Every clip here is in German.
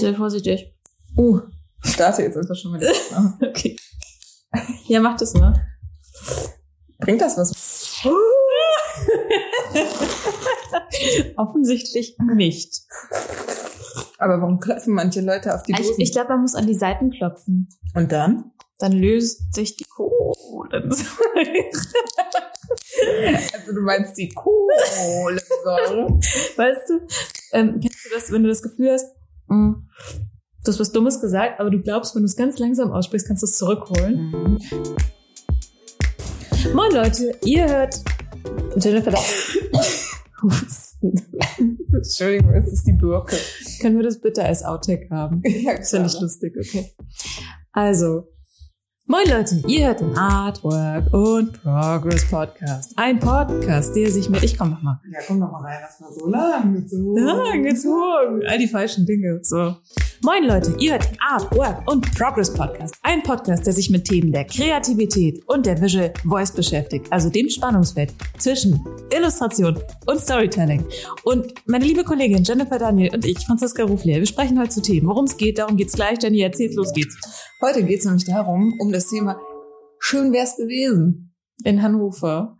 Sei vorsichtig. Uh. Ich starte jetzt einfach schon mal. okay. Ja, mach das mal. Bringt das was? Offensichtlich nicht. Aber warum klopfen manche Leute auf die Ich, Dosen? ich glaube, man muss an die Seiten klopfen. Und dann? Dann löst sich die Kohlensäure. Also du meinst die Kohlensäure? weißt du? Ähm, kennst du das, wenn du das Gefühl hast, mh, du hast was Dummes gesagt, aber du glaubst, wenn du es ganz langsam aussprichst, kannst du es zurückholen? Mhm. Moin Leute, ihr hört Jennifer Husten. Entschuldigung, es ist die Birke. Können wir das bitte als Outtake haben? Ja, Das finde ich lustig, okay. Also, moin Leute, ihr hört den Artwork und Progress Podcast. Ein Podcast, der sich mit, ich komm noch mal. Ja, komm doch mal rein, das war so lang gezogen. Ja, gezogen. All die falschen Dinge. So. Moin Leute, ihr hört Art, Work und Progress Podcast. Ein Podcast, der sich mit Themen der Kreativität und der Visual Voice beschäftigt. Also dem Spannungsfeld zwischen Illustration und Storytelling. Und meine liebe Kollegin Jennifer Daniel und ich, Franziska Ruflier, wir sprechen heute zu Themen. Worum es geht, darum geht's gleich. Jenny, erzählt, los geht's. Heute geht es nämlich darum, um das Thema Schön wär's gewesen. In Hannover.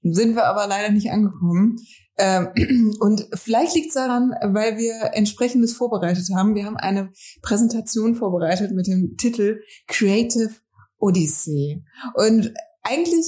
Sind wir aber leider nicht angekommen. Ähm, Und vielleicht liegt es daran, weil wir entsprechendes vorbereitet haben. Wir haben eine Präsentation vorbereitet mit dem Titel Creative Odyssey. Und eigentlich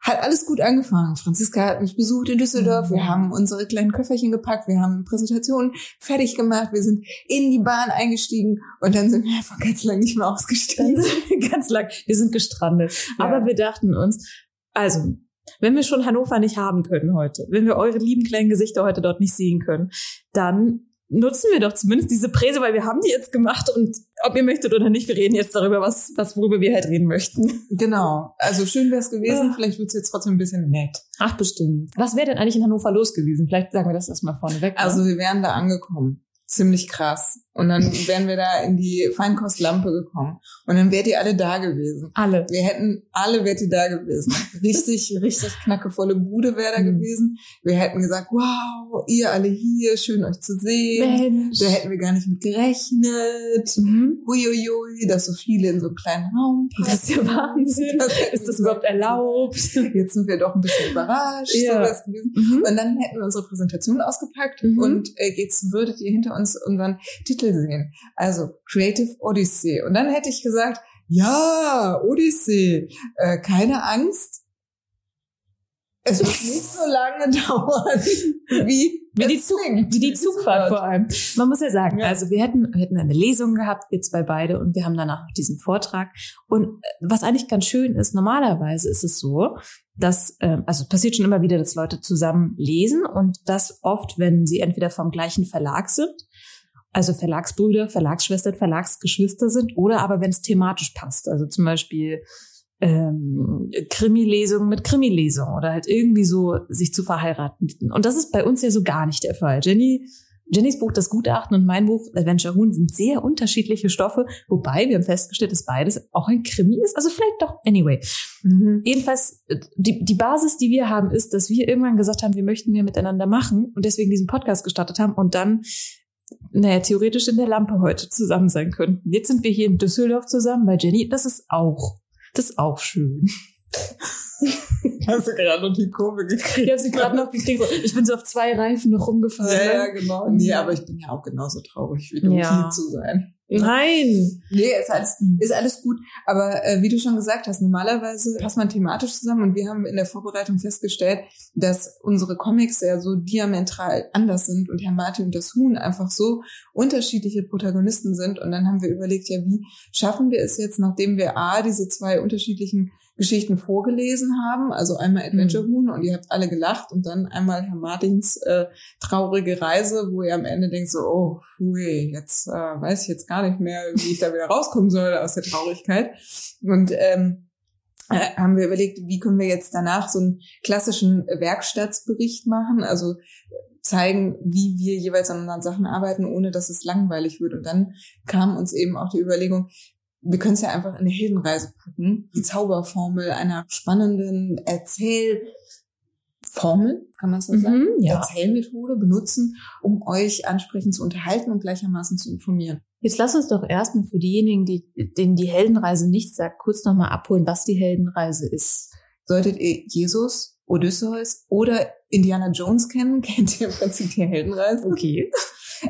hat alles gut angefangen. Franziska hat mich besucht in Düsseldorf. Wir haben unsere kleinen Köfferchen gepackt. Wir haben Präsentationen fertig gemacht. Wir sind in die Bahn eingestiegen und dann sind wir einfach ganz lang nicht mehr ausgestiegen. Ganz lang. Wir sind gestrandet. Ja. Aber wir dachten uns, also, wenn wir schon Hannover nicht haben können heute, wenn wir eure lieben kleinen Gesichter heute dort nicht sehen können, dann nutzen wir doch zumindest diese Präse, weil wir haben die jetzt gemacht und ob ihr möchtet oder nicht, wir reden jetzt darüber, was, was worüber wir halt reden möchten. Genau. Also schön wäre es gewesen. Ja. Vielleicht wird es jetzt trotzdem ein bisschen nett. Ach, bestimmt. Was wäre denn eigentlich in Hannover los gewesen? Vielleicht sagen wir das erstmal vorneweg. ne? Also wir wären da angekommen. Ziemlich krass. Und dann wären wir da in die Feinkostlampe gekommen. Und dann wärt ihr alle da gewesen. alle. Wir hätten alle wärt ihr da gewesen. Richtig, richtig knackevolle Bude wäre da Mhm. gewesen. Wir hätten gesagt, wow, ihr alle hier, schön euch zu sehen. Mensch. Da hätten wir gar nicht mit gerechnet. Mhm. Huiuiui, dass so viele in so einem kleinen Raum Das ist ja Wahnsinn. Das Ist das überhaupt erlaubt? Jetzt sind wir doch ein bisschen überrascht. Ja. So. Mhm. Und dann hätten wir unsere Präsentation ausgepackt Mhm. und äh, jetzt würdet ihr hinter uns unseren Titel sehen. Also Creative Odyssey. Und dann hätte ich gesagt, ja, Odyssey, äh, keine Angst. Es wird nicht so lange dauern, wie, Wie die, Zug, wie die Zugfahrt vor allem. Man muss ja sagen, Ja. also wir hätten, wir hätten eine Lesung gehabt, wir zwei beide, und wir haben danach noch diesen Vortrag. Und äh, was eigentlich ganz schön ist, normalerweise ist es so, dass, ähm, also es passiert schon immer wieder, dass Leute zusammen lesen und das oft, wenn sie entweder vom gleichen Verlag sind, also Verlagsbrüder, Verlagsschwestern, Verlagsgeschwister sind, oder aber wenn es thematisch passt. Also zum Beispiel ähm, Krimi-Lesung mit Krimi-Lesung oder halt irgendwie so sich zu verheiraten. Und das ist bei uns ja so gar nicht der Fall. Jenny, Jennys Buch Das Gutachten und mein Buch Adventure Huhn sind sehr unterschiedliche Stoffe, wobei wir haben festgestellt, dass beides auch ein Krimi ist. Also vielleicht doch, anyway. Mhm. Jedenfalls, äh, die, die Basis, die wir haben, ist, dass wir irgendwann gesagt haben, wir möchten mehr miteinander machen und deswegen diesen Podcast gestartet haben und dann, naja, theoretisch in der Lampe heute zusammen sein könnten. Jetzt sind wir hier in Düsseldorf zusammen bei Jenny. Das ist auch, das ist auch schön. Hast du gerade noch die Kurve gekriegt? Ich habe sie gerade noch gekriegt. Ich bin so auf zwei Reifen noch rumgefahren. Ja, ja, ne? genau. Nee, aber ich bin ja auch genauso traurig, wie du Ja. hier zu sein. Nein. Nee, ist alles, ist alles gut. Aber äh, wie du schon gesagt hast, normalerweise passt man thematisch zusammen und wir haben in der Vorbereitung festgestellt, dass unsere Comics ja so diametral anders sind und Herr Martin und das Huhn einfach so unterschiedliche Protagonisten sind. Und dann haben wir überlegt, ja, wie schaffen wir es jetzt, nachdem wir A, diese zwei unterschiedlichen Geschichten vorgelesen haben, also einmal Adventure Huhn und ihr habt alle gelacht und dann einmal Herr Martins äh, traurige Reise, wo ihr am Ende denkt so, oh, hui, jetzt äh, weiß ich jetzt gar nicht mehr, wie ich da wieder rauskommen soll aus der Traurigkeit. Und ähm, äh, haben wir überlegt, wie können wir jetzt danach so einen klassischen Werkstattsbericht machen, also zeigen, wie wir jeweils an unseren Sachen arbeiten, ohne dass es langweilig wird. Und dann kam uns eben auch die Überlegung, wir können es ja einfach in eine Heldenreise packen, die Zauberformel einer spannenden Erzählform Formel, kann man so sagen, Mhm, ja. Erzählmethode benutzen, um euch ansprechend zu unterhalten und gleichermaßen zu informieren. Jetzt lass uns doch erstmal für diejenigen, die, denen die Heldenreise nicht sagt, kurz nochmal abholen, was die Heldenreise ist. Solltet ihr Jesus, Odysseus oder Indiana Jones kennen, kennt ihr im Prinzip die Heldenreise. Okay.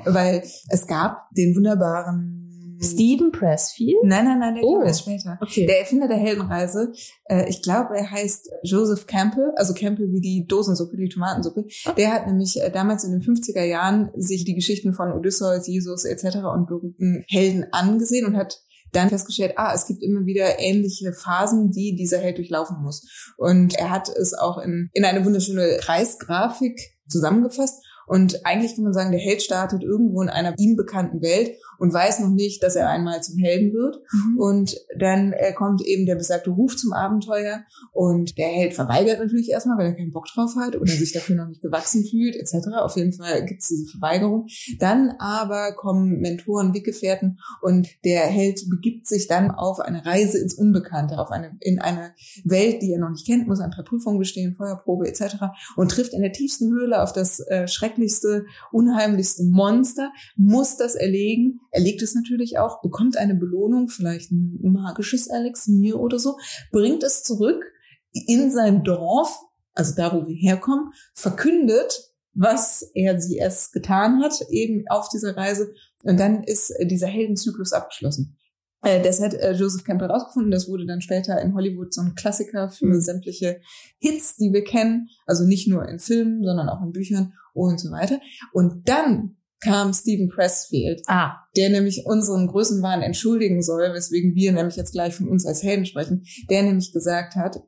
Weil es gab den wunderbaren Stephen Pressfield? Nein, nein, nein, der Oh. kam erst später. Okay. Der Erfinder der Heldenreise, äh, ich glaube, er heißt Joseph Campbell, also Campbell wie die Dosensuppe, die Tomatensuppe. Der hat nämlich äh, damals in den 50er Jahren sich die Geschichten von Odysseus, Jesus etc. und berühmten Helden angesehen und hat dann festgestellt, ah, es gibt immer wieder ähnliche Phasen, die dieser Held durchlaufen muss. Und er hat es auch in, in eine wunderschöne Kreisgrafik zusammengefasst. Und eigentlich kann man sagen, der Held startet irgendwo in einer ihm bekannten Welt und weiß noch nicht, dass er einmal zum Helden wird. Mhm. Und dann äh, kommt eben der besagte Ruf zum Abenteuer und der Held verweigert natürlich erstmal, weil er keinen Bock drauf hat oder sich dafür noch nicht gewachsen fühlt etc. Auf jeden Fall gibt es diese Verweigerung. Dann aber kommen Mentoren, Weggefährten und der Held begibt sich dann auf eine Reise ins Unbekannte, auf eine in eine Welt, die er noch nicht kennt, muss ein paar Prüfungen bestehen, Feuerprobe etc. und trifft in der tiefsten Höhle auf das äh, schrecklichste, unheimlichste Monster, muss das erlegen, erlegt es natürlich auch, bekommt eine Belohnung, vielleicht ein magisches Elixier oder so, bringt es zurück in sein Dorf, also da, wo wir herkommen, verkündet, was er sie es getan hat, eben auf dieser Reise. Und dann ist äh, dieser Heldenzyklus abgeschlossen. Äh, das hat äh, Joseph Campbell rausgefunden. Das wurde dann später in Hollywood so ein Klassiker für Mhm. sämtliche Hits, die wir kennen. Also nicht nur in Filmen, sondern auch in Büchern und so weiter. Und dann kam Stephen Pressfield, Ah, der nämlich unseren Größenwahn entschuldigen soll, weswegen wir nämlich jetzt gleich von uns als Helden sprechen, der nämlich gesagt hat,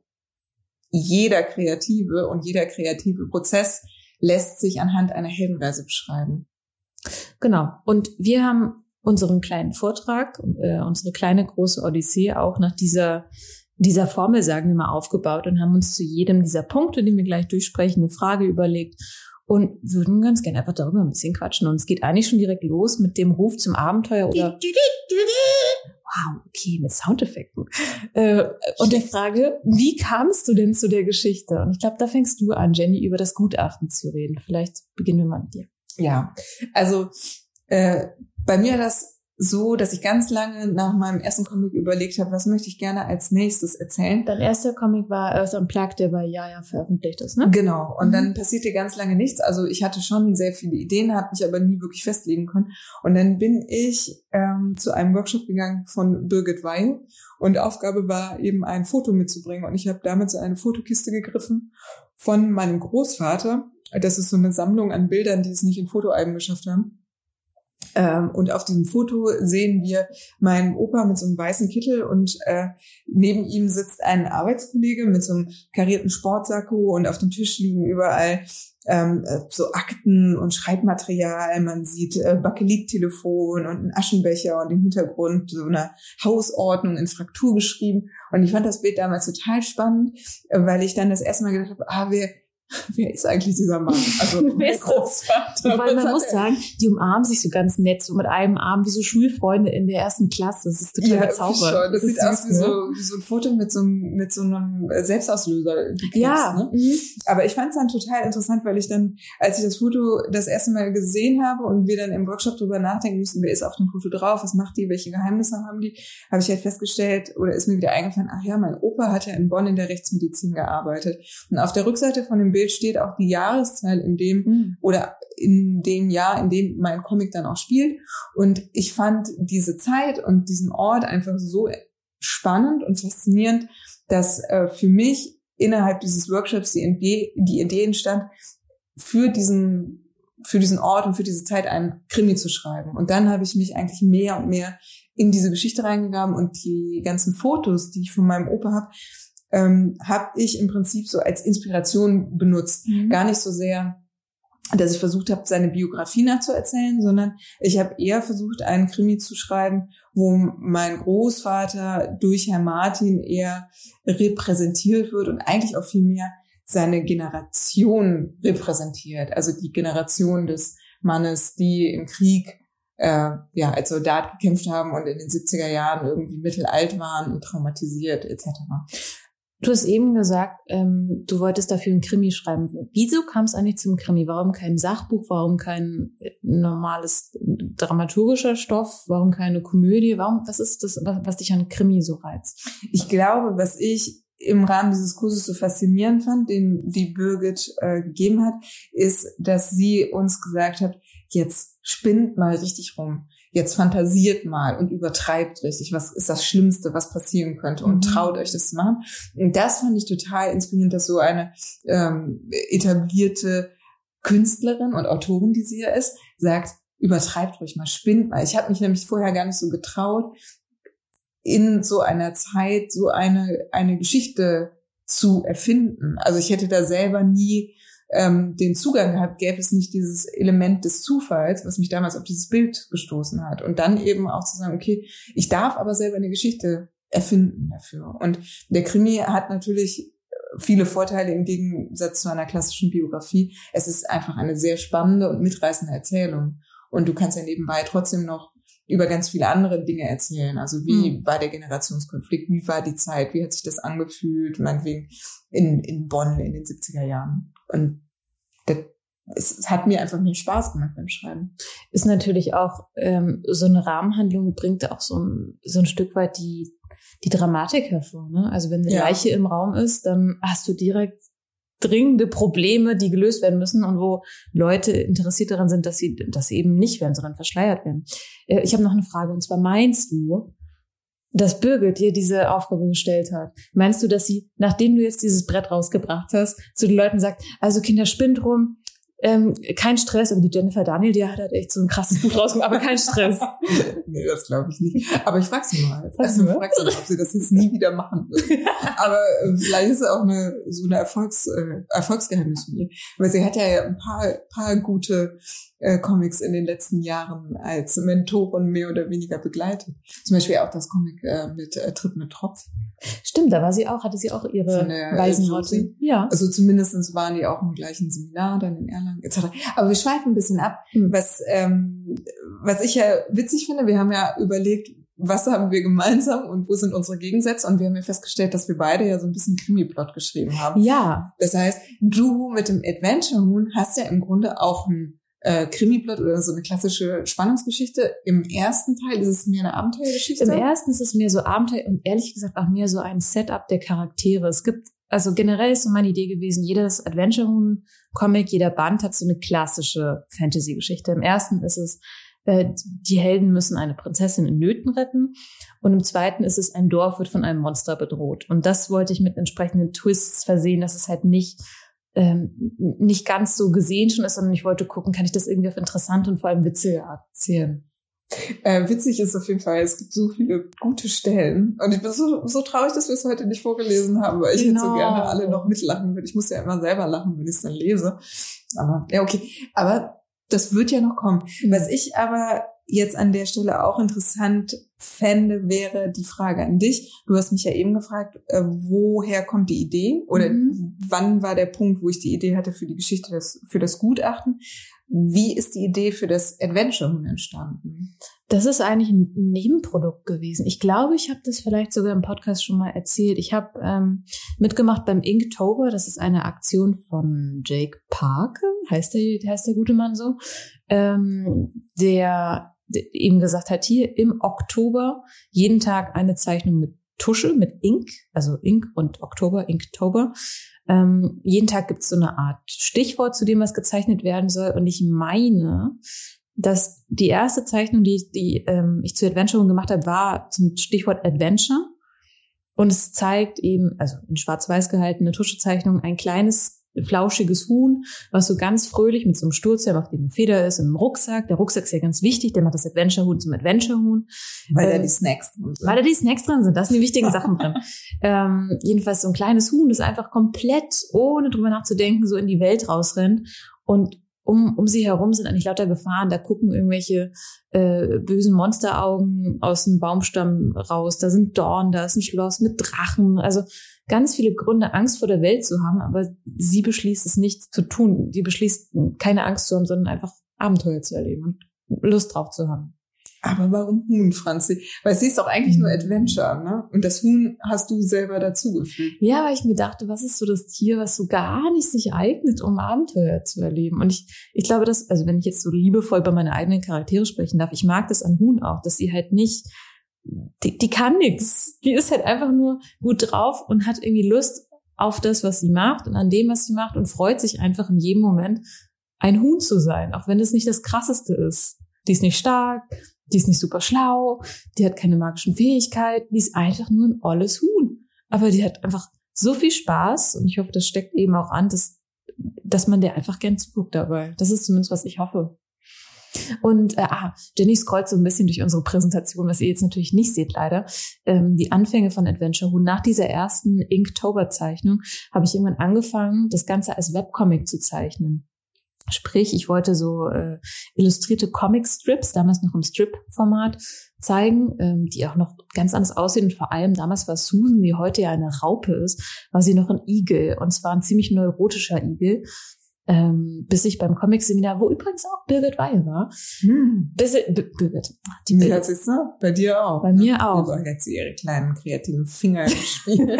jeder kreative und jeder kreative Prozess lässt sich anhand einer Heldenreise beschreiben. genau. Und wir haben unseren kleinen Vortrag, äh, unsere kleine große Odyssee auch nach dieser dieser Formel, sagen wir mal, aufgebaut und haben uns zu jedem dieser Punkte, die wir gleich durchsprechen, eine Frage überlegt und würden ganz gerne einfach darüber ein bisschen quatschen. Und es geht eigentlich schon direkt los mit dem Ruf zum Abenteuer oder Wow, okay, mit Soundeffekten. Äh, und der Frage, wie kamst du denn zu der Geschichte? Und ich glaube, da fängst du an, Jenny, über das Gutachten zu reden. Vielleicht beginnen wir mal mit dir. Ja, also äh, bei mir war das so, dass ich ganz lange nach meinem ersten Comic überlegt habe, was möchte ich gerne als nächstes erzählen. Dein erster Comic war Earth Unplugged, der bei Jaja veröffentlicht ist, ne? Genau. Und Mhm. dann passierte ganz lange nichts. Also ich hatte schon sehr viele Ideen, habe mich aber nie wirklich festlegen können. Und dann bin ich ähm, zu einem Workshop gegangen von Birgit Weil und Aufgabe war eben ein Foto mitzubringen. Und ich habe damals in eine Fotokiste gegriffen von meinem Großvater. Das ist so eine Sammlung an Bildern, die es nicht in Fotoalben geschafft haben. Ähm, und auf diesem Foto sehen wir meinen Opa mit so einem weißen Kittel und äh, neben ihm sitzt ein Arbeitskollege mit so einem karierten Sportsacko und auf dem Tisch liegen überall ähm, äh, so Akten und Schreibmaterial. Man sieht äh, Bakelittelefon und einen Aschenbecher und im Hintergrund so eine Hausordnung in Fraktur geschrieben. Und ich fand das Bild damals total spannend, äh, weil ich dann das erste Mal gedacht habe, ah, wer, wer ist eigentlich dieser Mann? Also Wer das? Großvater. Weil man muss sagen, die umarmen sich so ganz nett, so mit einem Arm, wie so Schulfreunde in der ersten Klasse. Das ist total Ja, schon. Das, ist sieht aus wie, ne? so, wie so ein Foto mit so einem, mit so einem Selbstauslöser. geknipst, Ja, Ne? mhm. Aber ich fand es dann total interessant, weil ich dann, als ich das Foto das erste Mal gesehen habe und wir dann im Workshop drüber nachdenken mussten, wer ist auf dem Foto drauf, was macht die, welche Geheimnisse haben die, habe ich halt festgestellt oder ist mir wieder eingefallen, ach ja, mein Opa hat ja in Bonn in der Rechtsmedizin gearbeitet. Und auf der Rückseite von dem Bild steht auch die Jahreszahl, in dem Mhm. oder in dem Jahr, in dem mein Comic dann auch spielt. Und ich fand diese Zeit und diesen Ort einfach so spannend und faszinierend, dass äh, für mich innerhalb dieses Workshops die Idee, die Idee entstand, für diesen, für diesen Ort und für diese Zeit einen Krimi zu schreiben. Und dann habe ich mich eigentlich mehr und mehr in diese Geschichte reingegraben und die ganzen Fotos, die ich von meinem Opa habe, ähm, habe ich im Prinzip so als Inspiration benutzt. Mhm. Gar nicht so sehr, dass ich versucht habe, seine Biografie nachzuerzählen, sondern ich habe eher versucht, einen Krimi zu schreiben, wo mein Großvater durch Herr Martin eher repräsentiert wird und eigentlich auch viel mehr seine Generation repräsentiert. Also die Generation des Mannes, die im Krieg äh, ja als Soldat gekämpft haben und in den 70er Jahren irgendwie mittelalt waren und traumatisiert etc. Du hast eben gesagt, ähm, du wolltest dafür ein Krimi schreiben. Wieso kam es eigentlich zum Krimi? Warum kein Sachbuch? Warum kein äh, normales dramaturgischer Stoff? Warum keine Komödie? Warum? Was ist das, was, dich an Krimi so reizt? Ich glaube, was ich im Rahmen dieses Kurses so faszinierend fand, den die Birgit äh, gegeben hat, ist, dass sie uns gesagt hat, jetzt spinnt mal richtig rum jetzt fantasiert mal und übertreibt richtig, was ist das Schlimmste, was passieren könnte und mhm. traut euch das zu machen. Und das fand ich total inspirierend, dass so eine ähm, etablierte Künstlerin und Autorin, die sie ja ist, sagt, übertreibt ruhig mal, spinnt mal. Ich habe mich nämlich vorher gar nicht so getraut, in so einer Zeit so eine, eine Geschichte zu erfinden. Also ich hätte da selber nie ähm, den Zugang gehabt, gäbe es nicht dieses Element des Zufalls, was mich damals auf dieses Bild gestoßen hat. Und dann eben auch zu sagen, okay, ich darf aber selber eine Geschichte erfinden dafür. Und der Krimi hat natürlich viele Vorteile im Gegensatz zu einer klassischen Biografie. Es ist einfach eine sehr spannende und mitreißende Erzählung. Und du kannst ja nebenbei trotzdem noch über ganz viele andere Dinge erzählen. Also wie mhm. war der Generationskonflikt, wie war die Zeit, wie hat sich das angefühlt, meinetwegen in, in Bonn in den 70er Jahren. Und das, es hat mir einfach mehr Spaß gemacht beim Schreiben. Ist natürlich auch ähm, so eine Rahmenhandlung bringt auch so ein, so ein Stück weit die die Dramatik hervor. Ne? Also wenn eine ja. Leiche im Raum ist, dann hast du direkt dringende Probleme, die gelöst werden müssen und wo Leute interessiert daran sind, dass sie das eben nicht werden, sondern verschleiert werden. Äh, ich habe noch eine Frage und zwar meinst du, dass Birgit dir diese Aufgabe gestellt hat? Meinst du, dass sie, nachdem du jetzt dieses Brett rausgebracht hast, zu den Leuten sagt, also Kinder spinnt rum, ähm, kein Stress, aber die Jennifer Daniel, die hat halt echt so ein krasses Buch rausgemacht, aber kein Stress. nee, das glaube ich nicht. Aber ich frage sie mal. Also, frag sie mal, ob sie das jetzt nie wieder machen will. aber äh, vielleicht ist es auch eine, so eine Erfolgs, äh, Erfolgsgeheimnis von ihr. Weil sie hat ja ein paar, paar gute äh, Comics in den letzten Jahren als Mentorin mehr oder weniger begleitet. Zum Beispiel auch das Comic äh, mit äh, Tritt mit Tropf. Stimmt, da war sie auch, hatte sie auch ihre äh, weisen Worte. Ja. Also zumindestens waren die auch im gleichen Seminar dann in Erlangen etc. Aber wir schweifen ein bisschen ab. Mhm. Was, ähm, was ich ja witzig finde, wir haben ja überlegt, was haben wir gemeinsam und wo sind unsere Gegensätze? Und wir haben ja festgestellt, dass wir beide ja so ein bisschen Krimi-Plot geschrieben haben. Ja. Das heißt, du mit dem Adventure Moon hast ja im Grunde auch ein äh, Krimi-Plot oder so eine klassische Spannungsgeschichte. Im ersten Teil ist es mehr eine Abenteuergeschichte. Im ersten ist es mehr so Abenteuer und ehrlich gesagt auch mehr so ein Setup der Charaktere. Es gibt, also generell ist so meine Idee gewesen, jedes Adventure-Comic, jeder Band hat so eine klassische Fantasy-Geschichte. Im ersten ist es, äh, die Helden müssen eine Prinzessin in Nöten retten. Und im zweiten ist es, ein Dorf wird von einem Monster bedroht. Und das wollte ich mit entsprechenden Twists versehen, dass es halt nicht ähm, nicht ganz so gesehen schon ist, sondern ich wollte gucken, kann ich das irgendwie auf interessante und vor allem witzige Art erzählen. Äh, witzig ist auf jeden Fall, es gibt so viele gute Stellen. Und ich bin so, so traurig, dass wir es heute nicht vorgelesen haben, weil ich genau. jetzt so gerne alle noch mitlachen würde. Ich muss ja immer selber lachen, wenn ich es dann lese. Aber ja, okay. Aber das wird ja noch kommen. Mhm. Was ich aber jetzt an der Stelle auch interessant fände, wäre die Frage an dich. Du hast mich ja eben gefragt, äh, woher kommt die Idee oder mhm. wann war der Punkt, wo ich die Idee hatte für die Geschichte, des, für das Gutachten. Wie ist die Idee für das Adventure entstanden? Das ist eigentlich ein Nebenprodukt gewesen. Ich glaube, ich habe das vielleicht sogar im Podcast schon mal erzählt. Ich habe ähm, mitgemacht beim Inktober. Das ist eine Aktion von Jake Parker, heißt der, heißt der gute Mann so, ähm, der eben gesagt hat, hier im Oktober jeden Tag eine Zeichnung mit Tusche, mit Ink, also Ink und Oktober, Inktober. Ähm, jeden Tag gibt es so eine Art Stichwort, zu dem was gezeichnet werden soll. Und ich meine, dass die erste Zeichnung, die, die ähm, ich zu Adventure gemacht habe, war zum Stichwort Adventure. Und es zeigt eben, also in schwarz-weiß gehaltene Tuschezeichnung, ein kleines flauschiges Huhn, was so ganz fröhlich mit so einem Sturzhelm, auf dem eine Feder ist, und einem Rucksack. Der Rucksack ist ja ganz wichtig, der macht das Adventure-Huhn zum Adventure-Huhn. Weil ähm, da die Snacks drin sind. Weil da die Snacks drin sind, da sind die wichtigen Sachen drin. Ähm, jedenfalls so ein kleines Huhn, das einfach komplett, ohne drüber nachzudenken, so in die Welt rausrennt und um, um sie herum sind eigentlich lauter Gefahren. Da gucken irgendwelche äh, bösen Monsteraugen aus dem Baumstamm raus. Da sind Dorn, da ist ein Schloss mit Drachen. Also ganz viele Gründe, Angst vor der Welt zu haben, aber sie beschließt es nicht zu tun. Sie beschließt keine Angst zu haben, sondern einfach Abenteuer zu erleben und Lust drauf zu haben. Aber warum Huhn, Franzi? Weil sie ist doch eigentlich nur Adventure, ne? Und das Huhn hast du selber dazugefügt. Ja, weil ich mir dachte, was ist so das Tier, was so gar nicht sich eignet, um Abenteuer zu erleben? Und ich, ich glaube, dass, also wenn ich jetzt so liebevoll über meine eigenen Charaktere sprechen darf, ich mag das an Huhn auch, dass sie halt nicht, die, die kann nix. Die ist halt einfach nur gut drauf und hat irgendwie Lust auf das, was sie macht und an dem, was sie macht und freut sich einfach in jedem Moment, ein Huhn zu sein, auch wenn es nicht das krasseste ist. Die ist nicht stark, die ist nicht super schlau, die hat keine magischen Fähigkeiten, die ist einfach nur ein olles Huhn. Aber die hat einfach so viel Spaß und ich hoffe, das steckt eben auch an, dass, dass man der einfach gern zuguckt dabei. Das ist zumindest, was ich hoffe. Und äh, ah, Jenny scrollt so ein bisschen durch unsere Präsentation, was ihr jetzt natürlich nicht seht leider. Ähm, die Anfänge von Adventure Huhn. Nach dieser ersten Inktober-Zeichnung habe ich irgendwann angefangen, das Ganze als Webcomic zu zeichnen. Sprich, ich wollte so äh, illustrierte Comic-Strips, damals noch im Strip-Format, zeigen, ähm, die auch noch ganz anders aussehen. Und vor allem damals war Susan, die heute ja eine Raupe ist, war sie noch ein Igel. Und zwar ein ziemlich neurotischer Igel ähm, bis ich beim Comic-Seminar, wo übrigens auch Birgit Weil war, hm. bis ich, Birgit, die Birgit. Ja, siehst du, bei dir auch. Bei mir auch. Hat sie ihre kleinen kreativen Finger gespielt.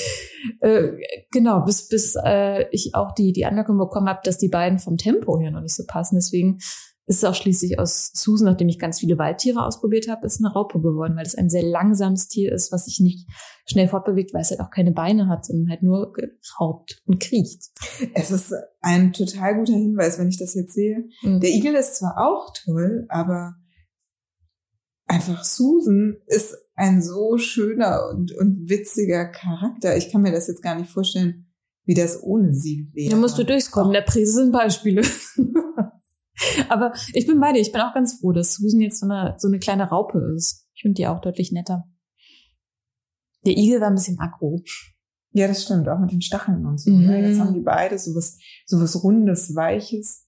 äh, genau, bis bis äh, ich auch die die Anmerkung bekommen habe, dass die beiden vom Tempo her noch nicht so passen. Deswegen ist es auch schließlich aus Susan, nachdem ich ganz viele Waldtiere ausprobiert habe, ist eine Raupe geworden, weil es ein sehr langsames Tier ist, was sich nicht schnell fortbewegt, weil es halt auch keine Beine hat, sondern halt nur geraubt und kriecht. Es ist ein total guter Hinweis, wenn ich das jetzt sehe. Mhm. Der Igel ist zwar auch toll, aber einfach Susan ist ein so schöner und, und witziger Charakter. Ich kann mir das jetzt gar nicht vorstellen, wie das ohne sie wäre. Da musst du durchkommen. Der Prise sind Beispiele. Aber ich bin bei dir. Ich bin auch ganz froh, dass Susan jetzt so eine, so eine kleine Raupe ist. Ich finde die auch deutlich netter. Der Igel war ein bisschen aggro. Ja, das stimmt. Auch mit den Stacheln und so. Ne? Mhm. Jetzt haben die beide so was, so was Rundes, Weiches.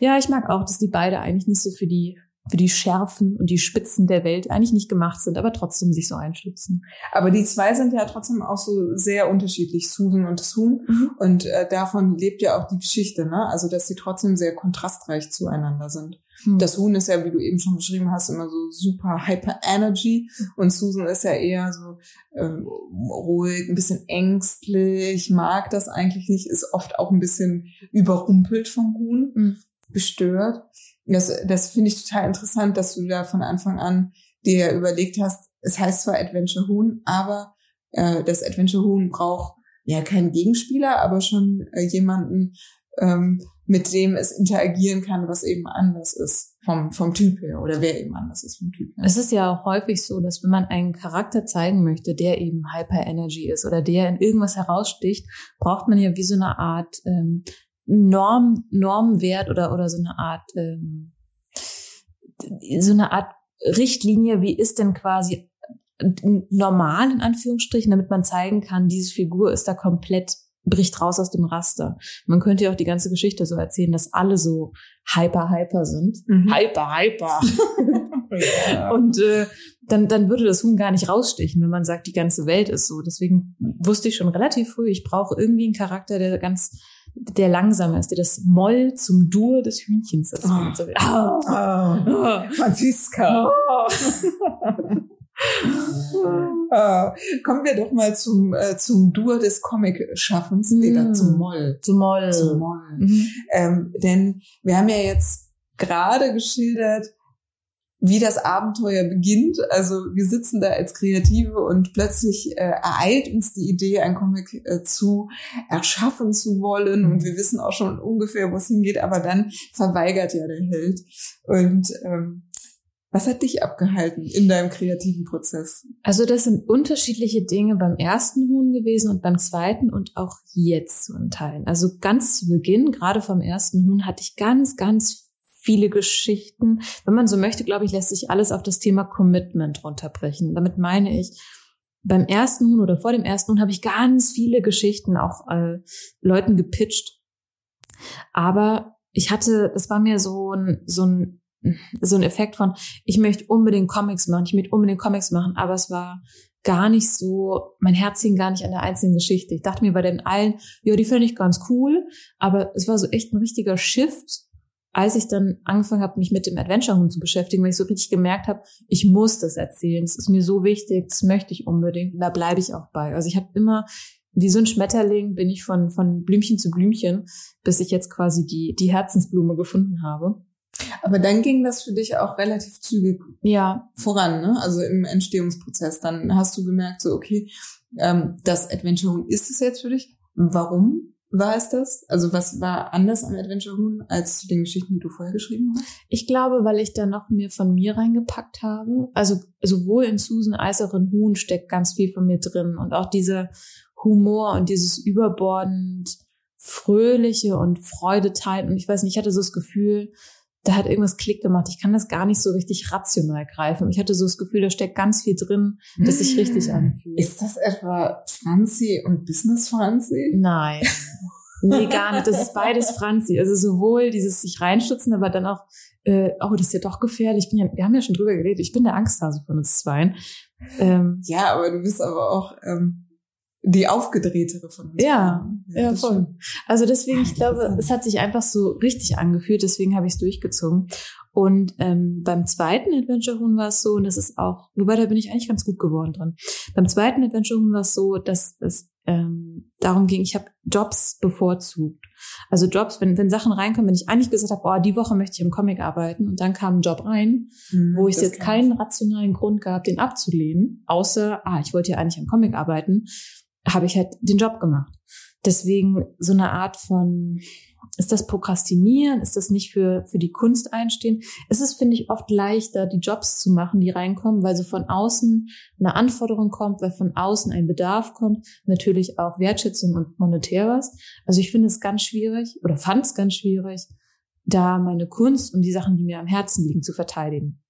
Ja, ich mag auch, dass die beide eigentlich nicht so für die für die Schärfen und die Spitzen der Welt eigentlich nicht gemacht sind, aber trotzdem sich so einschützen. Aber die zwei sind ja trotzdem auch so sehr unterschiedlich, Susan und Soon. Mhm. Und äh, davon lebt ja auch die Geschichte, ne? Also, dass sie trotzdem sehr kontrastreich zueinander sind. Mhm. Das Huhn ist ja, wie du eben schon beschrieben hast, immer so super Hyper Energy und Susan ist ja eher so ähm, ruhig, ein bisschen ängstlich, mag das eigentlich nicht, ist oft auch ein bisschen überrumpelt vom Huhn, mhm. gestört das, das finde ich total interessant, dass du da von Anfang an dir überlegt hast, es heißt zwar Adventure Huhn, aber äh, das Adventure Huhn braucht ja keinen Gegenspieler, aber schon äh, jemanden, ähm, mit dem es interagieren kann, was eben anders ist vom, vom Typ her oder wer eben anders ist vom Typ her. Es ist ja auch häufig so, dass wenn man einen Charakter zeigen möchte, der eben Hyper Energy ist oder der in irgendwas heraussticht, braucht man ja wie so eine Art ähm, Norm, Normwert oder, oder so eine Art, ähm, so eine Art Richtlinie, wie ist denn quasi normal in Anführungsstrichen, damit man zeigen kann, diese Figur ist da komplett bricht raus aus dem Raster. Man könnte ja auch die ganze Geschichte so erzählen, dass alle so hyper hyper sind. Mhm. Hyper hyper. ja. Und äh, dann dann würde das Huhn gar nicht rausstechen, wenn man sagt, die ganze Welt ist so. Deswegen wusste ich schon relativ früh, ich brauche irgendwie einen Charakter, der ganz der langsame ist, der das Moll zum Dur des Hühnchens ist. Oh. So. Oh. Oh. Franziska. Uh, kommen wir doch mal zum, äh, zum Dur des Comic-Schaffens, mm. nee, zum Moll. Zum Moll. Zum Moll. Mhm. Ähm, denn wir haben ja jetzt gerade geschildert, wie das Abenteuer beginnt. Also wir sitzen da als Kreative und plötzlich äh, ereilt uns die Idee, ein Comic äh, zu erschaffen zu wollen und wir wissen auch schon ungefähr, wo es hingeht, aber dann verweigert ja der Held. Und ähm, was hat dich abgehalten in deinem kreativen Prozess? Also das sind unterschiedliche Dinge beim ersten Huhn gewesen und beim zweiten und auch jetzt zu Teilen. Also ganz zu Beginn, gerade vom ersten Huhn, hatte ich ganz, ganz viele Geschichten. Wenn man so möchte, glaube ich, lässt sich alles auf das Thema Commitment runterbrechen. Damit meine ich, beim ersten Huhn oder vor dem ersten Huhn habe ich ganz viele Geschichten auch äh, Leuten gepitcht. Aber ich hatte, das war mir so ein, so ein, so ein Effekt von, ich möchte unbedingt Comics machen, ich möchte unbedingt Comics machen, aber es war gar nicht so, mein Herz hing gar nicht an der einzelnen Geschichte. Ich dachte mir bei den allen, ja, die finde ich ganz cool, aber es war so echt ein richtiger Shift als ich dann angefangen habe, mich mit dem Adventure-Hund zu beschäftigen, weil ich so richtig gemerkt habe, ich muss das erzählen. Das ist mir so wichtig, das möchte ich unbedingt. Und da bleibe ich auch bei. Also ich habe immer, wie so ein Schmetterling, bin ich von, von Blümchen zu Blümchen, bis ich jetzt quasi die, die Herzensblume gefunden habe. Aber dann ging das für dich auch relativ zügig ja. voran, ne? Also im Entstehungsprozess. Dann hast du gemerkt, so, okay, ähm, das Adventure Home ist es jetzt für dich. Warum war es das? Also was war anders am Adventure Home als zu den Geschichten, die du vorher geschrieben hast? Ich glaube, weil ich da noch mehr von mir reingepackt habe. Also sowohl in Susan als auch in Huhn steckt ganz viel von mir drin und auch dieser Humor und dieses überbordend fröhliche und Freude teilen. Und ich weiß nicht, ich hatte so das Gefühl, da hat irgendwas Klick gemacht. Ich kann das gar nicht so richtig rational greifen. Ich hatte so das Gefühl, da steckt ganz viel drin, das sich richtig anfühlt. Ist das etwa Franzi und Business Franzi? Nein. Nee, gar nicht. Das ist beides Franzi. Also sowohl dieses sich reinstutzen, aber dann auch, äh, oh, das ist ja doch gefährlich. Ich bin ja, wir haben ja schon drüber geredet. Ich bin der Angsthase von uns zweien. Ähm, ja, aber du bist aber auch ähm, die aufgedrehtere von uns. Ja, ja, ja voll. Also deswegen, ich glaube, es hat sich einfach so richtig angefühlt, deswegen habe ich es durchgezogen. Und ähm, beim zweiten Adventure Huhn war es so, und das ist auch, wobei da bin ich eigentlich ganz gut geworden dran. Beim zweiten Adventure Huhn war es so, dass es ähm, darum ging, ich habe Jobs bevorzugt. Also Jobs, wenn, wenn Sachen reinkommen, wenn ich eigentlich gesagt habe, oh, die Woche möchte ich im Comic arbeiten und dann kam ein Job rein, mhm, wo ich jetzt keinen rationalen Grund gab, den abzulehnen, außer, ah, ich wollte ja eigentlich im Comic arbeiten, habe ich halt den Job gemacht. Deswegen so eine Art von, ist das Prokrastinieren? Ist das nicht für, für die Kunst einstehen? Es ist, finde ich, oft leichter, die Jobs zu machen, die reinkommen, weil so von außen eine Anforderung kommt, weil von außen ein Bedarf kommt, natürlich auch Wertschätzung und monetär was. Also ich finde es ganz schwierig oder fand es ganz schwierig, da meine Kunst und die Sachen, die mir am Herzen liegen, zu verteidigen.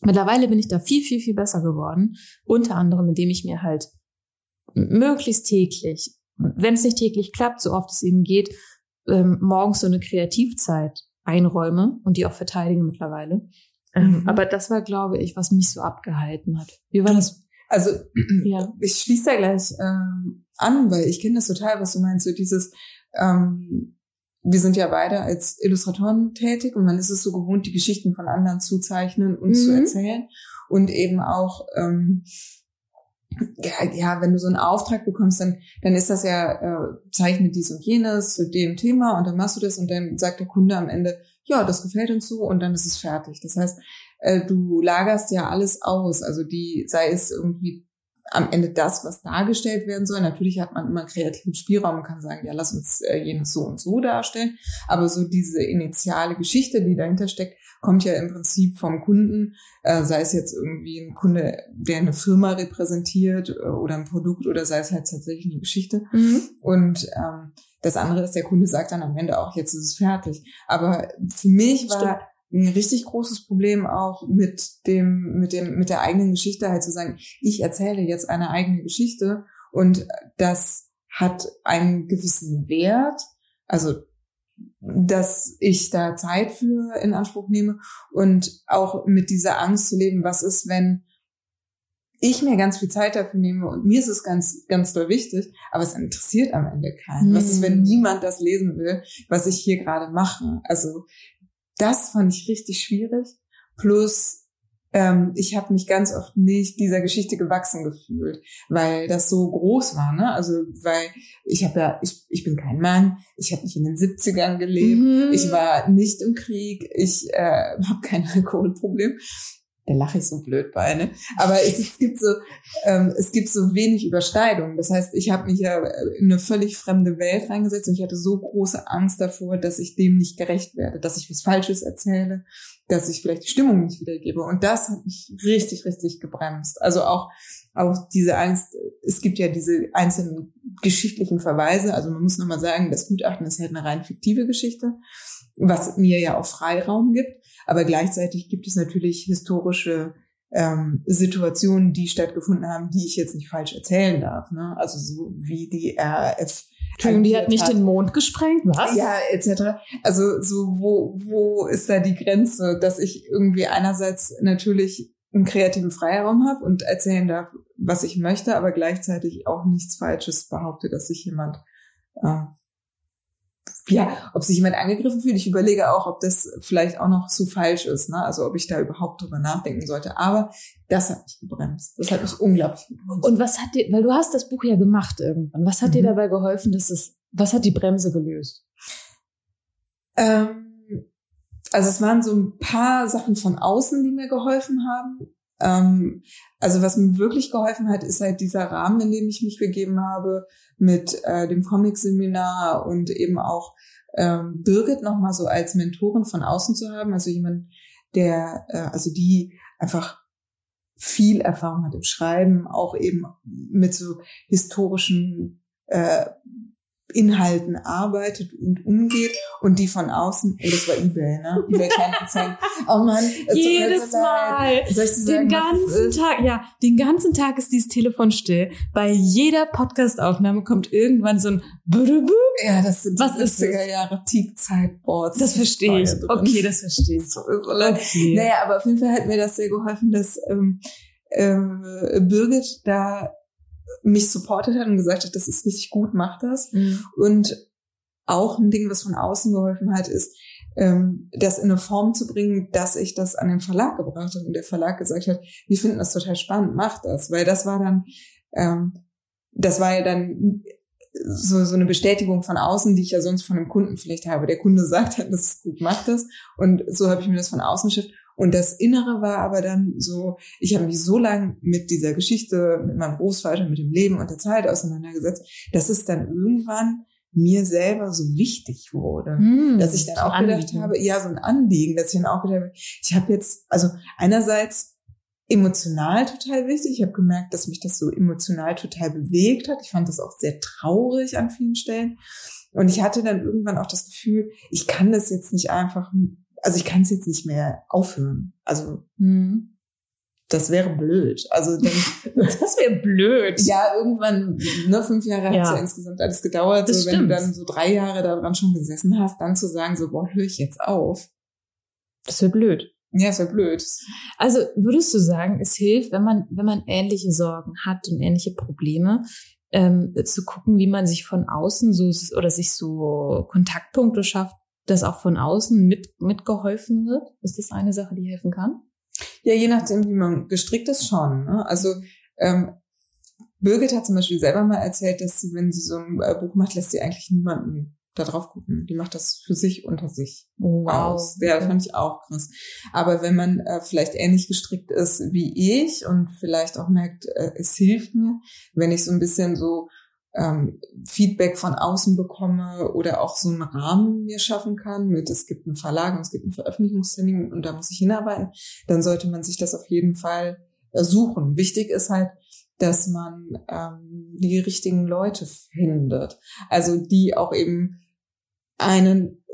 Mittlerweile bin ich da viel, viel, viel besser geworden. Unter anderem, indem ich mir halt möglichst täglich, wenn es nicht täglich klappt, so oft es eben geht, ähm, morgens so eine Kreativzeit einräume und die auch verteidige mittlerweile. Ähm, mhm. Aber das war, glaube ich, was mich so abgehalten hat. Wie war das? Also ja. ich schließe da gleich ähm, an, weil ich kenne das total, was du meinst, so dieses, ähm, wir sind ja beide als Illustratoren tätig und man ist es so gewohnt, die Geschichten von anderen zu zeichnen und mhm. zu erzählen und eben auch ähm, ja, ja, wenn du so einen Auftrag bekommst, dann, dann ist das ja, äh, zeichne dies und jenes zu dem Thema und dann machst du das und dann sagt der Kunde am Ende, ja, das gefällt uns so und dann ist es fertig. Das heißt, äh, du lagerst ja alles aus, also die, sei es irgendwie am Ende das, was dargestellt werden soll. Natürlich hat man immer kreativen Spielraum und kann sagen, ja, lass uns äh, jenes so und so darstellen. Aber so diese initiale Geschichte, die dahinter steckt, kommt ja im Prinzip vom Kunden, äh, sei es jetzt irgendwie ein Kunde, der eine Firma repräsentiert äh, oder ein Produkt oder sei es halt tatsächlich eine Geschichte. Mhm. Und ähm, das andere ist, der Kunde sagt dann am Ende auch, jetzt ist es fertig. Aber für mich war Stimmt ein richtig großes Problem auch mit dem, mit dem, mit der eigenen Geschichte halt zu sagen, ich erzähle jetzt eine eigene Geschichte und das hat einen gewissen Wert. Also, dass ich da Zeit für in Anspruch nehme und auch mit dieser Angst zu leben, was ist, wenn ich mir ganz viel Zeit dafür nehme und mir ist es ganz, ganz doll wichtig, aber es interessiert am Ende keinen. Mhm. Was ist, wenn mhm. niemand das lesen will, was ich hier gerade mache? Also das fand ich richtig schwierig. Plus, ähm, ich habe mich ganz oft nicht dieser Geschichte gewachsen gefühlt, weil das so groß war. Ne? Also, weil ich habe ja, ich, ich bin kein Mann, ich habe nicht in den 70ern gelebt, mhm. ich war nicht im Krieg, ich äh, habe kein Alkoholproblem da lache ich so blöd bei, ne? Aber es, es gibt so, ähm, es gibt so wenig Überschneidungen. Das heißt, ich habe mich ja in eine völlig fremde Welt reingesetzt und ich hatte so große Angst davor, dass ich dem nicht gerecht werde, dass ich was Falsches erzähle, dass ich vielleicht die Stimmung nicht wiedergebe. Und das hat mich richtig, richtig gebremst. Also auch, auch diese Angst, es gibt ja diese einzelnen geschichtlichen Verweise. Also man muss nochmal sagen, das Gutachten ist halt eine rein fiktive Geschichte, was mir ja auch Freiraum gibt. Aber gleichzeitig gibt es natürlich historische ähm, Situationen, die stattgefunden haben, die ich jetzt nicht falsch erzählen darf. Ne? Also so wie die RAF. Entschuldigung, die hat nicht hat. den Mond gesprengt, was? Ja, etc. Also so, wo, wo ist da die Grenze, dass ich irgendwie einerseits natürlich einen kreativen Freiraum habe und erzählen darf, was ich möchte, aber gleichzeitig auch nichts Falsches behaupte, dass sich jemand äh, ja, ob sich jemand angegriffen fühlt. Ich überlege auch, ob das vielleicht auch noch zu falsch ist, ne? Also ob ich da überhaupt drüber nachdenken sollte. Aber das hat mich gebremst. Das hat mich unglaublich gebremst. Und was hat dir, weil du hast das Buch ja gemacht irgendwann. Was hat mhm. dir dabei geholfen, dass es, was hat die Bremse gelöst? Ähm, also es waren so ein paar Sachen von außen, die mir geholfen haben. Ähm, also was mir wirklich geholfen hat, ist halt dieser Rahmen, in dem ich mich begeben habe, mit äh, dem Comic-Seminar und eben auch ähm, Birgit nochmal so als Mentorin von außen zu haben, also jemand, der, äh, also die einfach viel Erfahrung hat im Schreiben, auch eben mit so historischen äh, Inhalten arbeitet und umgeht und die von außen, und das war eBay, ne? eBay Kleinanzeigen. Oh man, jedes Mal, Soll ich den sagen, ganzen Tag, ja, den ganzen Tag ist dieses Telefon still. Bei jeder Podcastaufnahme kommt irgendwann so ein Bürübü. Ja, das sind was ist das? Jahre Peak-Zeitboards. Das verstehe ich. Okay, das verstehe ich. okay. Naja, aber auf jeden Fall hat mir das sehr geholfen, dass ähm, äh, Birgit da mich supportet hat und gesagt hat, das ist richtig gut, mach das. Mhm. Und auch ein Ding, was von außen geholfen hat, ist, ähm, das in eine Form zu bringen, dass ich das an den Verlag gebracht habe und der Verlag gesagt hat, wir finden das total spannend, mach das. Weil das war dann, ähm, das war ja dann so, so eine Bestätigung von außen, die ich ja sonst von einem Kunden vielleicht habe. Der Kunde sagt dann, das ist gut, mach das. Und so habe ich mir das von außen geschafft. Und das Innere war aber dann so, ich habe mich so lange mit dieser Geschichte, mit meinem Großvater, mit dem Leben und der Zeit auseinandergesetzt, dass es dann irgendwann mir selber so wichtig wurde, mm, dass ich dann auch gedacht Anliegen. habe, ja, so ein Anliegen, dass ich dann auch gedacht habe, ich habe jetzt, also einerseits emotional total wichtig. Ich habe gemerkt, dass mich das so emotional total bewegt hat. Ich fand das auch sehr traurig an vielen Stellen. Und ich hatte dann irgendwann auch das Gefühl, ich kann das jetzt nicht einfach also ich kann es jetzt nicht mehr aufhören. Also hm. das wäre blöd. Also dann, das wäre blöd. Ja, irgendwann, ne, fünf Jahre ja. hat ja insgesamt alles gedauert. Das so, wenn du dann so drei Jahre daran schon gesessen hast, dann zu sagen, so, boah, höre ich jetzt auf. Das wäre blöd. Ja, ist ja blöd. Also würdest du sagen, es hilft, wenn man, wenn man ähnliche Sorgen hat und ähnliche Probleme, ähm, zu gucken, wie man sich von außen so oder sich so Kontaktpunkte schafft, dass auch von außen mit, mitgeholfen wird? Ist das eine Sache, die helfen kann? Ja, je nachdem, wie man gestrickt ist, schon. Ne? Also ähm, Birgit hat zum Beispiel selber mal erzählt, dass sie, wenn sie so ein äh, Buch macht, lässt sie eigentlich niemanden da drauf gucken. Die macht das für sich unter sich wow. aus. Ja, das fand ich auch krass. Aber wenn man äh, vielleicht ähnlich gestrickt ist wie ich und vielleicht auch merkt, äh, es hilft mir, wenn ich so ein bisschen so ähm, Feedback von außen bekomme oder auch so einen Rahmen mir schaffen kann mit, es gibt einen Verlag und es gibt einen Veröffentlichungstermin und da muss ich hinarbeiten, dann sollte man sich das auf jeden Fall äh, suchen. Wichtig ist halt, dass man ähm, die richtigen Leute findet. Also die auch eben einen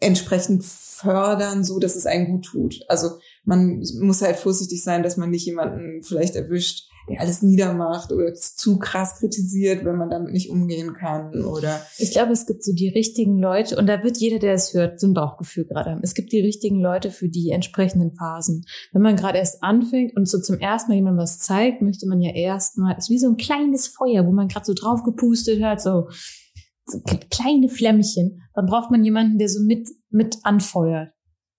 entsprechend fördern, so dass es einen gut tut. Also man muss halt vorsichtig sein, dass man nicht jemanden vielleicht erwischt, der alles niedermacht oder zu krass kritisiert, wenn man damit nicht umgehen kann oder. Ich glaube, es gibt so die richtigen Leute und da wird jeder, der es hört, so ein Bauchgefühl gerade haben. Es gibt die richtigen Leute für die entsprechenden Phasen. Wenn man gerade erst anfängt und so zum ersten Mal jemand was zeigt, möchte man ja erstmal, ist wie so ein kleines Feuer, wo man gerade so drauf gepustet hat, so, so kleine Flämmchen. Dann braucht man jemanden, der so mit, mit anfeuert.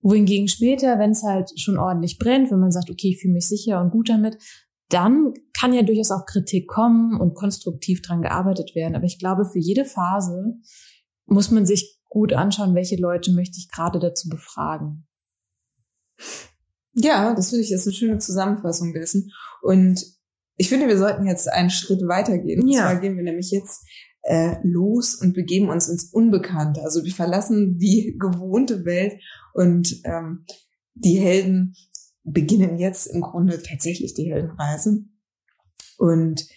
Wohingegen später, wenn es halt schon ordentlich brennt, wenn man sagt, okay, ich fühle mich sicher und gut damit, dann kann ja durchaus auch Kritik kommen und konstruktiv dran gearbeitet werden. Aber ich glaube, für jede Phase muss man sich gut anschauen, welche Leute möchte ich gerade dazu befragen. Ja, das finde ich, das ist eine schöne Zusammenfassung dessen. Und ich finde, wir sollten jetzt einen Schritt weitergehen. Und ja. zwar gehen wir nämlich jetzt äh, los und begeben uns ins Unbekannte. Also wir verlassen die gewohnte Welt und ähm, die Helden beginnen jetzt im Grunde tatsächlich die Heldenreise. Und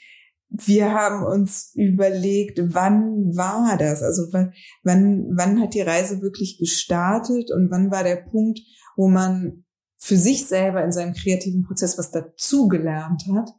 wir haben uns überlegt, wann war das? Also wann, wann, wann hat die Reise wirklich gestartet und wann war der Punkt, wo man für sich selber in seinem kreativen Prozess was dazugelernt hat,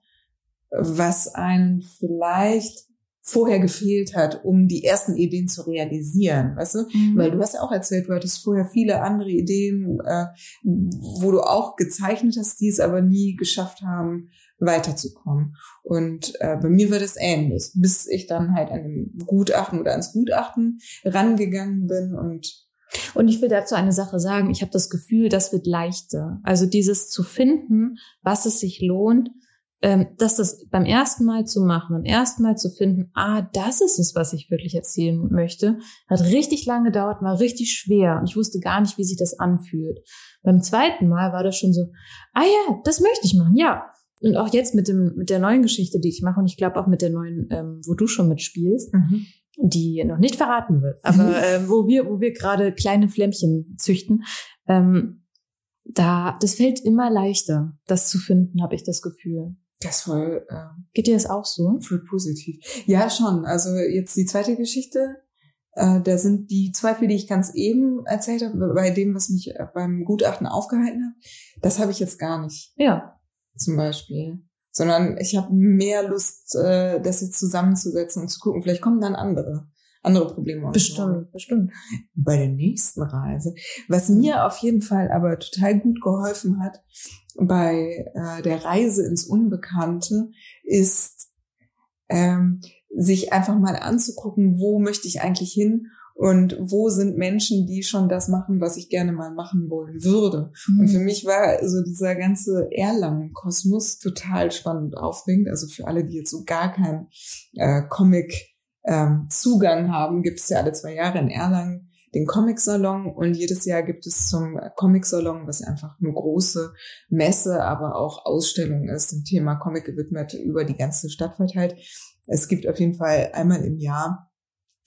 was einen vielleicht vorher gefehlt hat, um die ersten Ideen zu realisieren, weißt du? Mhm. Weil du hast ja auch erzählt, du hattest vorher viele andere Ideen, äh, wo du auch gezeichnet hast, die es aber nie geschafft haben, weiterzukommen. Und äh, bei mir war das ähnlich, bis ich dann halt an dem Gutachten oder ans Gutachten rangegangen bin und und ich will dazu eine Sache sagen. Ich habe das Gefühl, das wird leichter. Also dieses zu finden, was es sich lohnt, ähm, dass das beim ersten Mal zu machen, beim ersten Mal zu finden, ah, das ist es, was ich wirklich erzählen möchte, hat richtig lange gedauert, war richtig schwer und ich wusste gar nicht, wie sich das anfühlt. Beim zweiten Mal war das schon so, ah ja, das möchte ich machen, ja. Und auch jetzt mit dem mit der neuen Geschichte, die ich mache und ich glaube auch mit der neuen, ähm, wo du schon mitspielst, mhm. die noch nicht verraten wird, aber äh, wo wir wo wir gerade kleine Flämmchen züchten. Ähm, da, das fällt immer leichter, das zu finden, habe ich das Gefühl. Das voll. Äh, Geht dir das auch so? Voll positiv. Ja, schon. Also jetzt die zweite Geschichte. Äh, da sind die Zweifel, die ich ganz eben erzählt habe, bei dem, was mich beim Gutachten aufgehalten hat, das habe ich jetzt gar nicht. Ja. Zum Beispiel. Sondern ich habe mehr Lust, äh, das jetzt zusammenzusetzen und zu gucken, vielleicht kommen dann andere andere Probleme. Bestimmt, bestimmt. Bei der nächsten Reise. Was mir auf jeden Fall aber total gut geholfen hat bei äh, der Reise ins Unbekannte, ist ähm, sich einfach mal anzugucken, wo möchte ich eigentlich hin und wo sind Menschen, die schon das machen, was ich gerne mal machen wollen würde. Mhm. Und für mich war so dieser ganze Erlangen-Kosmos total spannend und aufregend. Also für alle, die jetzt so gar kein äh, Comic ähm, Zugang haben, gibt es ja alle zwei Jahre in Erlangen den Comic-Salon und jedes Jahr gibt es zum Comic-Salon, was einfach eine große Messe, aber auch Ausstellung ist, dem Thema Comic gewidmet über die ganze Stadt verteilt. Es gibt auf jeden Fall einmal im Jahr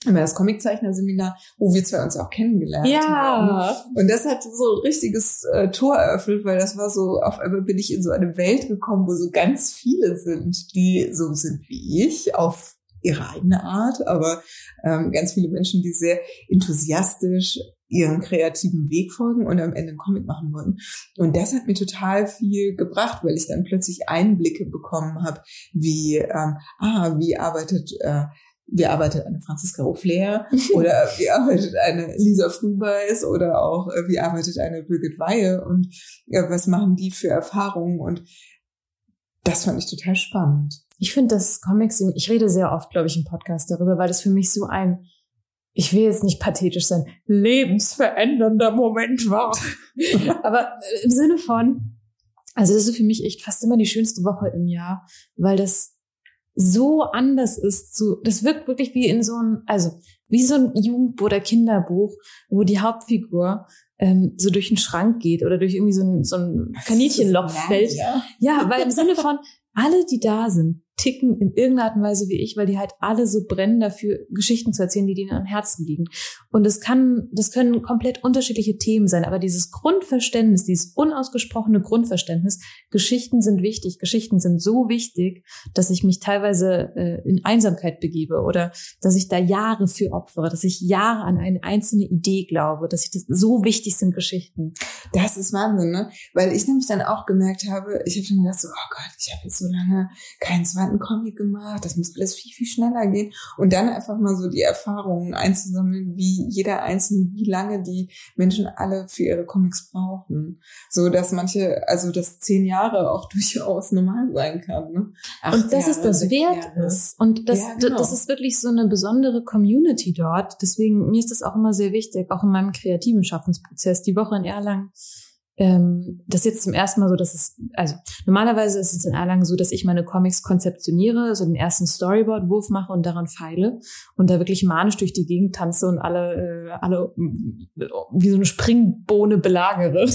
immer das Comiczeichner-Seminar, wo wir zwei uns auch kennengelernt ja. haben. Und das hat so ein richtiges äh, Tor eröffnet, weil das war so, auf einmal bin ich in so eine Welt gekommen, wo so ganz viele sind, die so sind wie ich, auf ihre eigene Art, aber ähm, ganz viele Menschen, die sehr enthusiastisch ihren kreativen Weg folgen und am Ende einen Comic machen wollen. Und das hat mir total viel gebracht, weil ich dann plötzlich Einblicke bekommen habe, wie, ähm, ah, wie arbeitet äh, wie arbeitet eine Franziska O'Flair oder wie arbeitet eine Lisa Frühbeiß oder auch äh, wie arbeitet eine Birgit Weihe und äh, was machen die für Erfahrungen und das fand ich total spannend. Ich finde das Comics, ich rede sehr oft, glaube ich, im Podcast darüber, weil das für mich so ein, ich will jetzt nicht pathetisch sein, lebensverändernder Moment war. Aber im Sinne von, also das ist für mich echt fast immer die schönste Woche im Jahr, weil das so anders ist. So, das wirkt wirklich wie in so ein, also wie so ein Jugendbuch oder Kinderbuch, wo die Hauptfigur ähm, so durch den Schrank geht oder durch irgendwie so ein, so ein Kaninchenloch fällt. Ja. ja, weil im Sinne von alle, die da sind, ticken in irgendeiner Art und Weise wie ich, weil die halt alle so brennen dafür, Geschichten zu erzählen, die denen am Herzen liegen. Und das kann, das können komplett unterschiedliche Themen sein, aber dieses Grundverständnis, dieses unausgesprochene Grundverständnis, Geschichten sind wichtig, Geschichten sind so wichtig, dass ich mich teilweise äh, in Einsamkeit begebe oder dass ich da Jahre für opfere, dass ich Jahre an eine einzelne Idee glaube, dass ich das so wichtig sind Geschichten. Das ist Wahnsinn, ne? Weil ich nämlich dann auch gemerkt habe, ich habe dann gedacht so, oh Gott, ich habe jetzt so lange zweiten Comic gemacht, das muss alles viel, viel schneller gehen. Und dann einfach mal so die Erfahrungen einzusammeln, wie jeder Einzelne, wie lange die Menschen alle für ihre Comics brauchen. So dass manche, also dass zehn Jahre auch durchaus normal sein kann. Ne? Und dass es das wert Jahre. ist. Und das, ja, genau. das ist wirklich so eine besondere Community dort. Deswegen, mir ist das auch immer sehr wichtig, auch in meinem kreativen Schaffensprozess. Die Woche in Erlangen ähm, das ist jetzt zum ersten Mal so, dass es, also normalerweise ist es in Erlangen so, dass ich meine Comics konzeptioniere, so den ersten Storyboard-Wurf mache und daran feile und da wirklich manisch durch die Gegend tanze und alle, äh, alle wie so eine Springbohne belagere.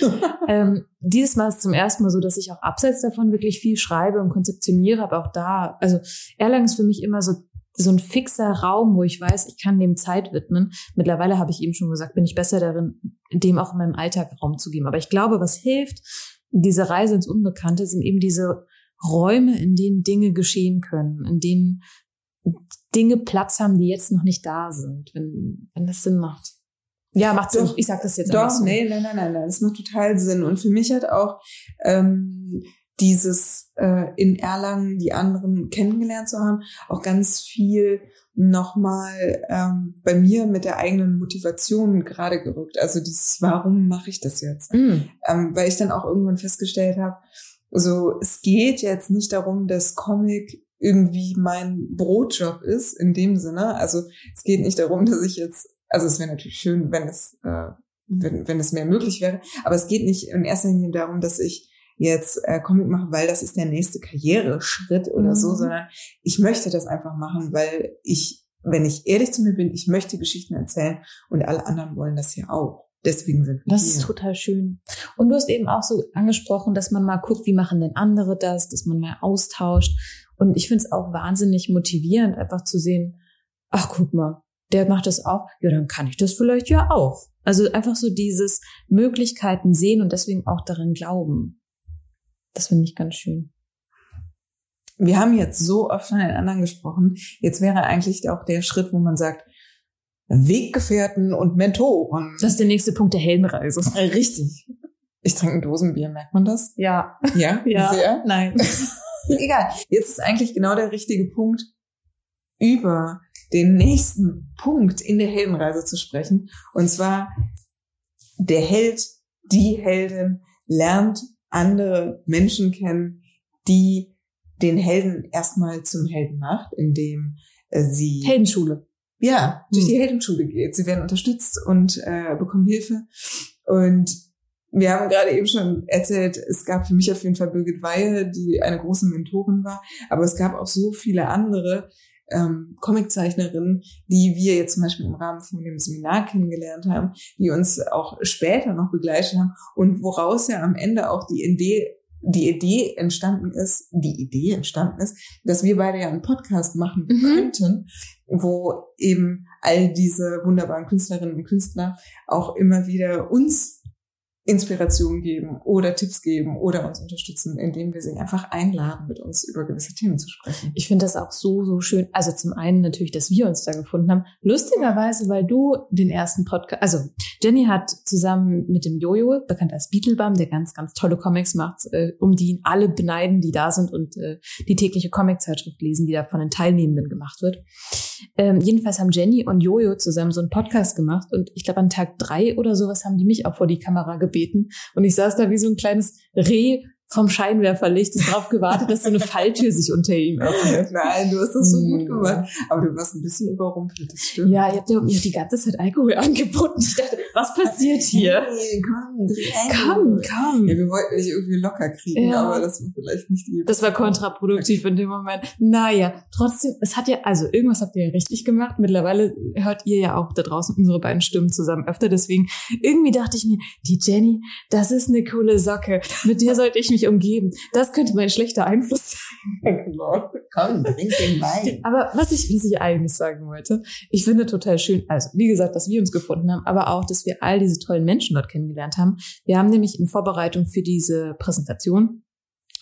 ähm, dieses Mal ist zum ersten Mal so, dass ich auch abseits davon wirklich viel schreibe und konzeptioniere, aber auch da, also Erlangen ist für mich immer so so ein fixer Raum, wo ich weiß, ich kann dem Zeit widmen. Mittlerweile habe ich eben schon gesagt, bin ich besser darin, dem auch in meinem Alltag Raum zu geben. Aber ich glaube, was hilft, diese Reise ins Unbekannte, sind eben diese Räume, in denen Dinge geschehen können, in denen Dinge Platz haben, die jetzt noch nicht da sind, wenn, wenn das Sinn macht. Ja, macht Sinn. Ich, ich sag das jetzt einfach Doch, so. nee, nein, nein, nein, nein, das macht total Sinn. Und für mich hat auch ähm, dieses äh, in Erlangen die anderen kennengelernt zu haben, auch ganz viel nochmal ähm, bei mir mit der eigenen Motivation gerade gerückt. Also dieses, warum mache ich das jetzt? Mm. Ähm, weil ich dann auch irgendwann festgestellt habe, so es geht jetzt nicht darum, dass Comic irgendwie mein Brotjob ist in dem Sinne. Also es geht nicht darum, dass ich jetzt, also es wäre natürlich schön, wenn es äh, wenn, wenn es mehr möglich wäre, aber es geht nicht in erster Linie darum, dass ich jetzt äh, Comic mache, weil das ist der nächste Karriereschritt oder mhm. so, sondern ich möchte das einfach machen, weil ich, wenn ich ehrlich zu mir bin, ich möchte Geschichten erzählen und alle anderen wollen das ja auch. Deswegen sind wir Das hier. ist total schön. Und du hast eben auch so angesprochen, dass man mal guckt, wie machen denn andere das, dass man mal austauscht. Und ich finde es auch wahnsinnig motivierend, einfach zu sehen, ach guck mal, der macht das auch, ja, dann kann ich das vielleicht ja auch. Also einfach so dieses Möglichkeiten sehen und deswegen auch daran glauben. Das finde ich ganz schön. Wir haben jetzt so oft von den anderen gesprochen. Jetzt wäre eigentlich auch der Schritt, wo man sagt, Weggefährten und Mentoren. Das ist der nächste Punkt der Heldenreise. Äh, Richtig. Ich trinke ein Dosenbier, merkt man das? Ja. Ja? Ja. Sehr? Nein. Egal. Jetzt ist eigentlich genau der richtige Punkt, über den nächsten Punkt in der Heldenreise zu sprechen. Und zwar, der Held, die Heldin lernt andere Menschen kennen, die den Helden erstmal zum Helden macht, indem äh, sie Heldenschule. ja durch Hm. die Heldenschule geht. Sie werden unterstützt und äh, bekommen Hilfe. Und wir haben gerade eben schon erzählt, es gab für mich auf jeden Fall Birgit Weihe, die eine große Mentorin war, aber es gab auch so viele andere ähm, Comiczeichnerinnen, die wir jetzt zum Beispiel im Rahmen von dem Seminar kennengelernt haben, die uns auch später noch begleitet haben und woraus ja am Ende auch die Idee die Idee entstanden ist, die Idee entstanden ist, dass wir beide ja einen Podcast machen Mhm. könnten, wo eben all diese wunderbaren Künstlerinnen und Künstler auch immer wieder uns Inspiration geben oder Tipps geben oder uns unterstützen, indem wir sie einfach einladen, mit uns über gewisse Themen zu sprechen. Ich finde das auch so, so schön. Also zum einen natürlich, dass wir uns da gefunden haben. Lustigerweise, weil du den ersten Podcast, also Jenny hat zusammen mit dem Jojo, bekannt als Beetlebum, der ganz, ganz tolle Comics macht, äh, um die alle beneiden, die da sind und äh, die tägliche Comiczeitschrift lesen, die da von den Teilnehmenden gemacht wird. Ähm, jedenfalls haben Jenny und Jojo zusammen so einen Podcast gemacht und ich glaube an Tag drei oder sowas haben die mich auch vor die Kamera gebeten. Und ich saß da wie so ein kleines Reh vom Scheinwerferlicht, das drauf gewartet, dass so eine Falltür sich unter ihm öffnet. Nein, du hast das so gut Hm. gemacht. Aber du warst ein bisschen überrumpelt, das stimmt. Ja, ihr habt ja die ganze Zeit Alkohol angeboten. Ich dachte, was passiert hier? Hey, komm. Komm, komm. Ja, wir wollten dich irgendwie locker kriegen, Ja. aber das war vielleicht nicht die. Das war kontraproduktiv in dem Moment. Naja, trotzdem, es hat ja, also irgendwas habt ihr ja richtig gemacht. Mittlerweile hört ihr ja auch da draußen unsere beiden Stimmen zusammen öfter. Deswegen, irgendwie dachte ich mir, die Jenny, das ist eine coole Socke. Mit der sollte ich mich umgeben. Das könnte mein schlechter Einfluss sein. genau. Komm, trink den Wein. Aber was ich, was ich eigentlich sagen wollte, ich finde total schön, also wie gesagt, dass wir uns gefunden haben, aber auch, dass wir all diese tollen Menschen dort kennengelernt haben. Wir haben nämlich in Vorbereitung für diese Präsentation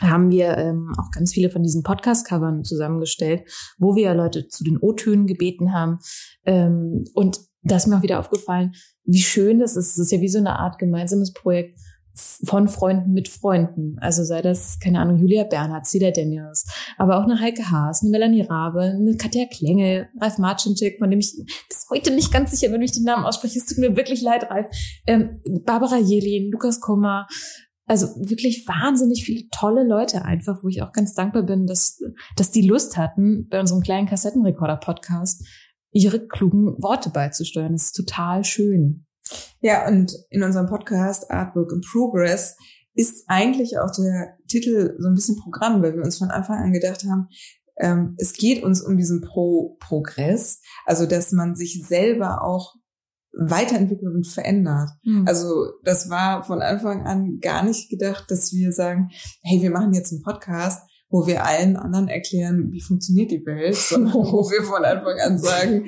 haben wir ähm, auch ganz viele von diesen Podcast-Covern zusammengestellt, wo wir Leute zu den O-Tönen gebeten haben. Ähm, und da ist mir auch wieder aufgefallen, wie schön das ist. Es ist ja wie so eine Art gemeinsames Projekt von Freunden mit Freunden. Also sei das, keine Ahnung, Julia Bernhardt, Cedar Daniels, aber auch eine Heike Haas, eine Melanie Rabe, eine Katja Klenge, Ralf Marcinczyk, von dem ich bis heute nicht ganz sicher bin, wie ich den Namen ausspreche. Es tut mir wirklich leid, Ralf. Ähm, Barbara Jelin, Lukas Kummer. Also wirklich wahnsinnig viele tolle Leute einfach, wo ich auch ganz dankbar bin, dass, dass die Lust hatten, bei unserem kleinen Kassettenrekorder-Podcast ihre klugen Worte beizusteuern. Das ist total schön. Ja, und in unserem Podcast Artwork in Progress ist eigentlich auch der Titel so ein bisschen Programm, weil wir uns von Anfang an gedacht haben, ähm, es geht uns um diesen Pro Progress, also dass man sich selber auch weiterentwickelt und verändert. Also Also das war von Anfang an gar nicht gedacht, dass wir sagen, hey, wir machen jetzt einen Podcast, wo wir allen anderen erklären, wie funktioniert die Welt, sondern wo wir von Anfang an sagen,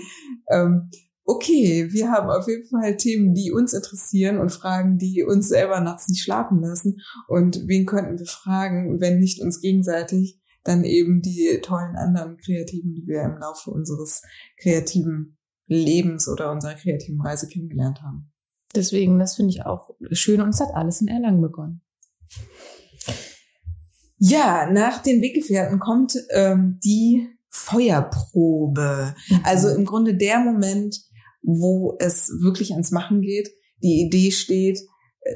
ähm, okay, wir haben auf jeden Fall Themen, die uns interessieren und Fragen, die uns selber nachts nicht schlafen lassen. Und wen könnten wir fragen, wenn nicht uns gegenseitig, dann eben die tollen anderen Kreativen, die wir im Laufe unseres kreativen Lebens oder unserer kreativen Reise kennengelernt haben. deswegen, das finde ich auch schön und es hat alles in Erlangen begonnen. Ja, nach den Weggefährten kommt ähm, die Feuerprobe. Mhm. Also im Grunde der Moment, wo es wirklich ans Machen geht, die Idee steht,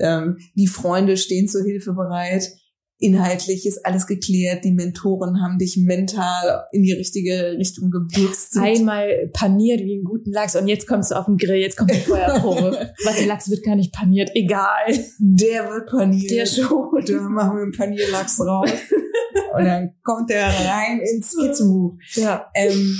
ähm, die Freunde stehen zur Hilfe bereit, inhaltlich ist alles geklärt, die Mentoren haben dich mental in die richtige Richtung gebürzt. Einmal paniert wie einen guten Lachs und jetzt kommst du auf den Grill, jetzt kommt die Feuerprobe. Was, der Lachs wird gar nicht paniert, egal. Der wird paniert. Der schon. Da machen wir einen Panierlachs raus. und dann kommt der rein ins Skizzenbuch. Ja. Ähm,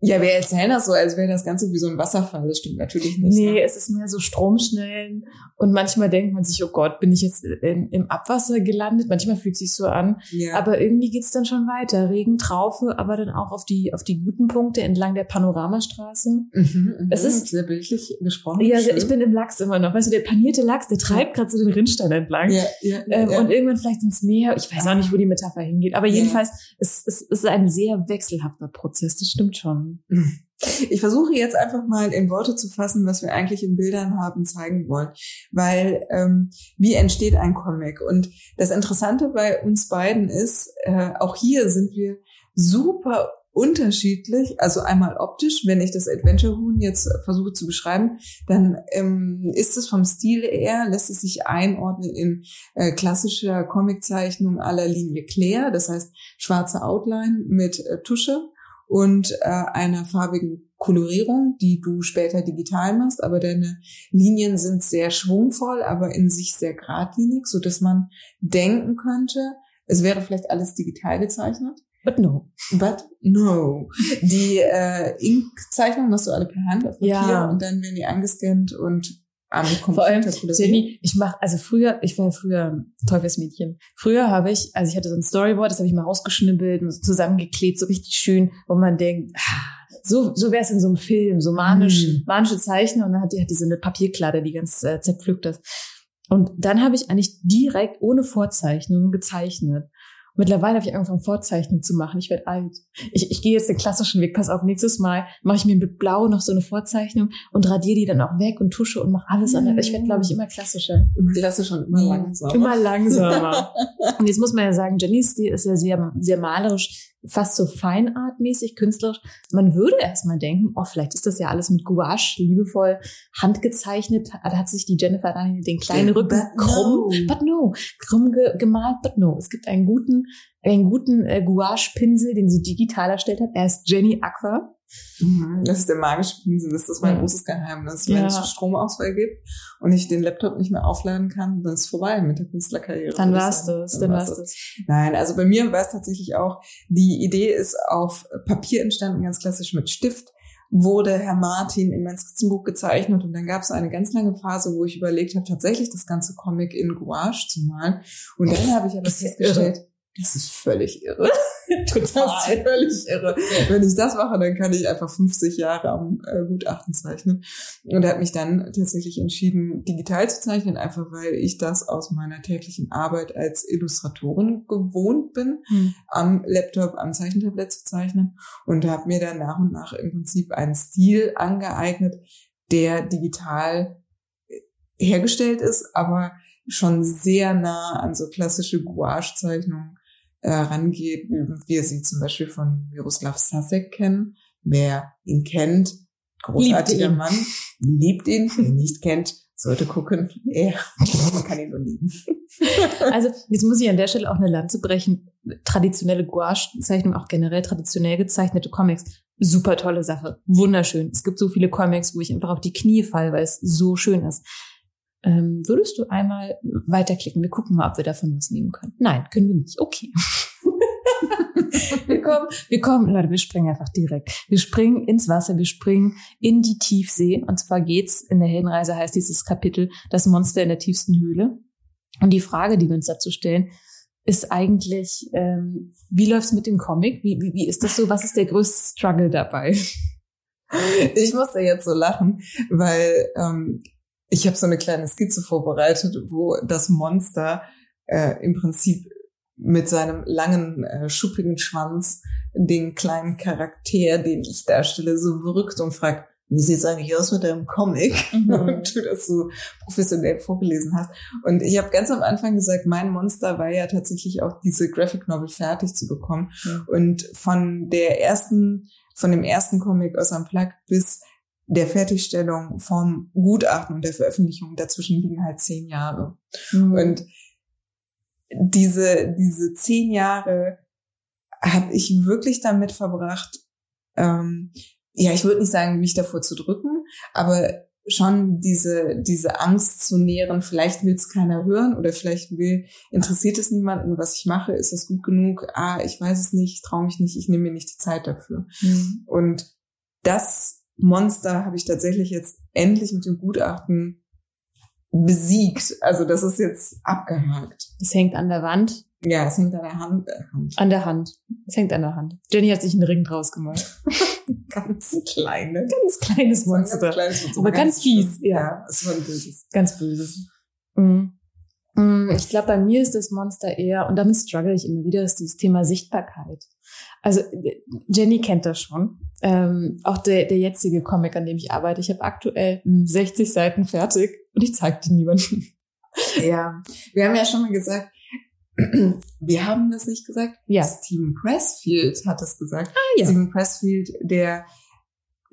ja, wir erzählen das so, als wäre das Ganze wie so ein Wasserfall. Das stimmt natürlich nicht. Nee, ne? es ist mehr so Stromschnellen. Und manchmal denkt man sich, oh Gott, bin ich jetzt in, im Abwasser gelandet? Manchmal fühlt es sich so an. Ja. Aber irgendwie geht's dann schon weiter. Regen, Traufe, aber dann auch auf die, auf die guten Punkte entlang der Panoramastraße. Mhm, mhm. es ist sehr bildlich gesprochen. Ja, schön. ich bin im Lachs immer noch. Weißt du, der panierte Lachs, der treibt gerade so den Rinnstein entlang. Ja, ja, ähm, ja. Und irgendwann vielleicht ins Meer. Ich weiß auch nicht, wo die Metapher hingeht. Aber jedenfalls, es, es, es ist ein sehr wechselhafter Prozess. Das stimmt schon. Mhm. Ich versuche jetzt einfach mal in Worte zu fassen, was wir eigentlich in Bildern haben zeigen wollen. Weil ähm, wie entsteht ein Comic? Und das Interessante bei uns beiden ist, äh, auch hier sind wir super unterschiedlich. Also einmal optisch, wenn ich das Adventure Huhn jetzt versuche zu beschreiben, dann ähm, ist es vom Stil eher, lässt es sich einordnen in äh, klassischer Comiczeichnung aller Linie Claire, das heißt schwarze Outline mit äh, Tusche und äh, einer farbigen Kolorierung, die du später digital machst, aber deine Linien sind sehr schwungvoll, aber in sich sehr geradlinig, so dass man denken könnte, es wäre vielleicht alles digital gezeichnet. But no. But no. Die äh, Ink-Zeichnungen machst du alle per Hand auf Papier Ja. und dann werden die eingescannt und am Vor allem. Jenny, ich mach, also früher, ich war ja früher Teufelsmädchen. Früher habe ich, also ich hatte so ein Storyboard, das habe ich mal rausgeschnibbelt und so zusammengeklebt, so richtig schön, wo man denkt, ah, so, so wäre es in so einem Film, so manisch, Mhm. manische Zeichner und dann hat die, hat die so eine Papierkladde, die ganz äh, zerpflückt ist. Und dann habe ich eigentlich direkt ohne Vorzeichnung gezeichnet. Mittlerweile habe ich angefangen, Vorzeichnungen zu machen. Ich werde alt. Ich, ich gehe jetzt den klassischen Weg. Pass auf, nächstes Mal mache ich mir mit Blau noch so eine Vorzeichnung und radiere die dann auch weg und tusche und mache alles Mhm. andere. Ich werde, glaube ich, immer klassischer. Klassisch und immer langsam. Immer langsamer. und jetzt muss man ja sagen, Jennys Stil ist ja sehr, sehr malerisch, fast so feinartmäßig, künstlerisch. Man würde erstmal denken, oh, vielleicht ist das ja alles mit Gouache, liebevoll handgezeichnet. Da hat sich die Jennifer dann den kleinen Rücken But krumm, no. but no, krumm ge gemalt, but no. Es gibt einen guten, einen guten äh, Gouache-Pinsel, den sie digital erstellt hat. Er ist Jenny Aqua. Mhm, Das ist der magische Pinsel, das ist mein Ja. großes Geheimnis. Ja. Wenn es Stromausfall gibt und ich den Laptop nicht mehr aufladen kann, dann ist es vorbei mit der Künstlerkarriere. Dann war's das, dann war's das. Nein, also bei mir war es tatsächlich auch, die Idee ist auf Papier entstanden, ganz klassisch mit Stift wurde Herr Martin in mein Skizzenbuch gezeichnet und dann gab es eine ganz lange Phase, wo ich überlegt habe, tatsächlich das ganze Comic in Gouache zu malen. Und dann habe ich aber festgestellt, das ist völlig irre. Das ist Total. völlig irre. Wenn ich das mache, dann kann ich einfach 50 Jahre am äh, Gutachten zeichnen. Und er hat mich dann tatsächlich entschieden, digital zu zeichnen, einfach weil ich das aus meiner täglichen Arbeit als Illustratorin gewohnt bin, Hm. am Laptop, am Zeichentablett zu zeichnen. Und habe mir dann nach und nach im Prinzip einen Stil angeeignet, der digital hergestellt ist, aber schon sehr nah an so klassische Gouache-Zeichnungen äh, rangeht, wie wir sie zum Beispiel von Miroslav Sasek kennen. Wer ihn kennt, großartiger Liebt ihn. Mann, liebt ihn. Wer ihn nicht kennt, sollte gucken. Er, man kann ihn nur lieben. Also jetzt muss ich an der Stelle auch eine Lanze brechen. Traditionelle Gouache-Zeichnung, auch generell traditionell gezeichnete Comics, super tolle Sache, wunderschön. Es gibt so viele Comics, wo ich einfach auf die Knie falle, weil es so schön ist. Ähm, würdest du einmal weiterklicken? Wir gucken mal, ob wir davon was nehmen können. Nein, können wir nicht. Okay. wir kommen, wir kommen, Leute, wir springen einfach direkt. Wir springen ins Wasser, wir springen in die Tiefsee. Und zwar geht's, in der Heldenreise heißt dieses Kapitel, das Monster in der tiefsten Höhle. Und die Frage, die wir uns dazu stellen, ist eigentlich, ähm, wie läuft's mit dem Comic? Wie, wie, wie ist das so? Was ist der größte Struggle dabei? Ich musste jetzt so lachen, weil ähm, ich habe so eine kleine Skizze vorbereitet, wo das Monster äh, im Prinzip mit seinem langen, äh, schuppigen Schwanz den kleinen Charakter, den ich darstelle, so wirkt und fragt, wie sieht's eigentlich aus mit deinem Comic? Mhm. Und du das so professionell vorgelesen hast. Und ich habe ganz am Anfang gesagt, mein Monster war ja tatsächlich auch diese Graphic Novel fertig zu bekommen. Mhm. Und von der ersten, von dem ersten Comic aus Plug bis der Fertigstellung vom Gutachten und der Veröffentlichung dazwischen liegen halt zehn Jahre. Mhm. Und diese, diese zehn Jahre habe ich wirklich damit verbracht, ähm, ja, ich würde nicht sagen, mich davor zu drücken, aber schon diese, diese Angst zu nähren, vielleicht will es keiner hören oder vielleicht will, interessiert es niemanden, was ich mache, ist das gut genug? Ah, ich weiß es nicht, ich traue mich nicht, ich nehme mir nicht die Zeit dafür. Mhm. Und das Monster habe ich tatsächlich jetzt endlich mit dem Gutachten besiegt. Also das ist jetzt abgehakt. Es hängt an der Wand. Ja, es hängt an der Hand. Äh, Hand. An der Hand. Es hängt an der Hand. Jenny hat sich einen Ring draus gemacht. ganz kleine. Ganz kleines Monster. Ganz kleines Monster. Aber ganz, ganz fies. Ja, ja es war ein böses. Ganz böses. Mhm. mhm. Ich glaube, bei mir ist das Monster eher, und damit struggle ich immer wieder, ist dieses Thema Sichtbarkeit. Also Jenny kennt das schon. Ähm, auch der, der jetzige Comic, an dem ich arbeite. Ich habe aktuell 60 Seiten fertig und ich zeige die niemandem. Ja, wir haben ja schon mal gesagt, wir haben das nicht gesagt. Ja. Stephen Pressfield hat das gesagt. Ah, ja. Stephen Pressfield, der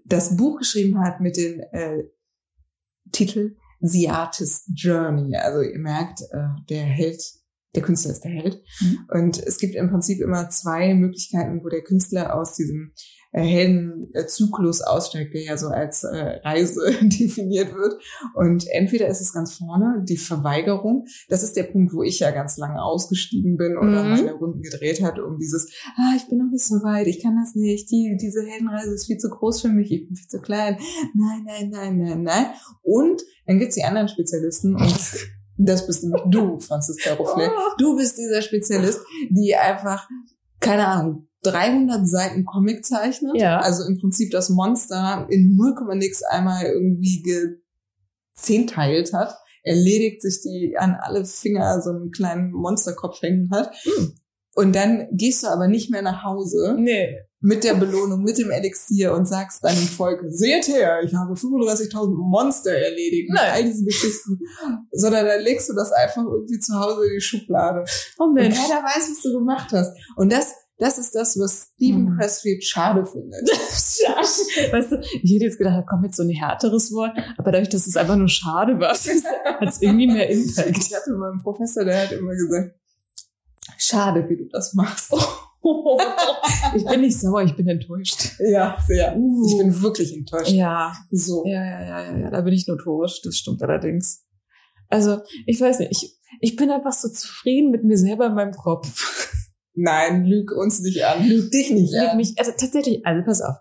das Buch geschrieben hat mit dem äh, Titel The Artist's Journey. Also ihr merkt, äh, der Held, der Künstler ist der Held. Mhm. Und es gibt im Prinzip immer zwei Möglichkeiten, wo der Künstler aus diesem Heldenzyklus aussteigt, der ja so als äh, Reise definiert wird. Und entweder ist es ganz vorne die Verweigerung. Das ist der Punkt, wo ich ja ganz lange ausgestiegen bin oder mhm. meine Runden gedreht hat, um dieses, ah, ich bin noch nicht so weit, ich kann das nicht, die, diese Heldenreise ist viel zu groß für mich, ich bin viel zu klein. Nein, nein, nein, nein, nein. Und dann gibt's die anderen Spezialisten und das bist du, Franziska Ruffle. Oh. Du bist dieser Spezialist, die einfach, keine Ahnung, 300 Seiten Comic zeichnet. Ja. Also im Prinzip das Monster in 0, nix einmal irgendwie gezehnteilt hat. Erledigt sich die an alle Finger so einen kleinen Monsterkopf hängen hat. Mhm. Und dann gehst du aber nicht mehr nach Hause. Nee. Mit der Belohnung, mit dem Elixier und sagst deinem Volk, seht her, ich habe 35.000 Monster erledigt. Nein. All diese Geschichten. Sondern dann legst du das einfach irgendwie zu Hause in die Schublade. Oh Mensch. Und keiner weiß, was du gemacht hast. Und das das ist das, was Stephen hm. Pressfield schade findet. schade. Weißt du, ich hätte jetzt gedacht, da kommt jetzt so ein härteres Wort, aber dadurch, dass es einfach nur schade war, hat es irgendwie mehr Impact. Ich hatte mal einen Professor, der hat immer gesagt, schade, wie du das machst. ich bin nicht sauer, ich bin enttäuscht. Ja, sehr. Uh. Ich bin wirklich enttäuscht. Ja. So. Ja, ja, ja, ja, ja, da bin ich notorisch, das stimmt allerdings. Also, ich weiß nicht, ich, ich bin einfach so zufrieden mit mir selber in meinem Kopf. Nein, lüg uns nicht an. Lüg dich nicht lüg an. Mich, also tatsächlich, also pass auf.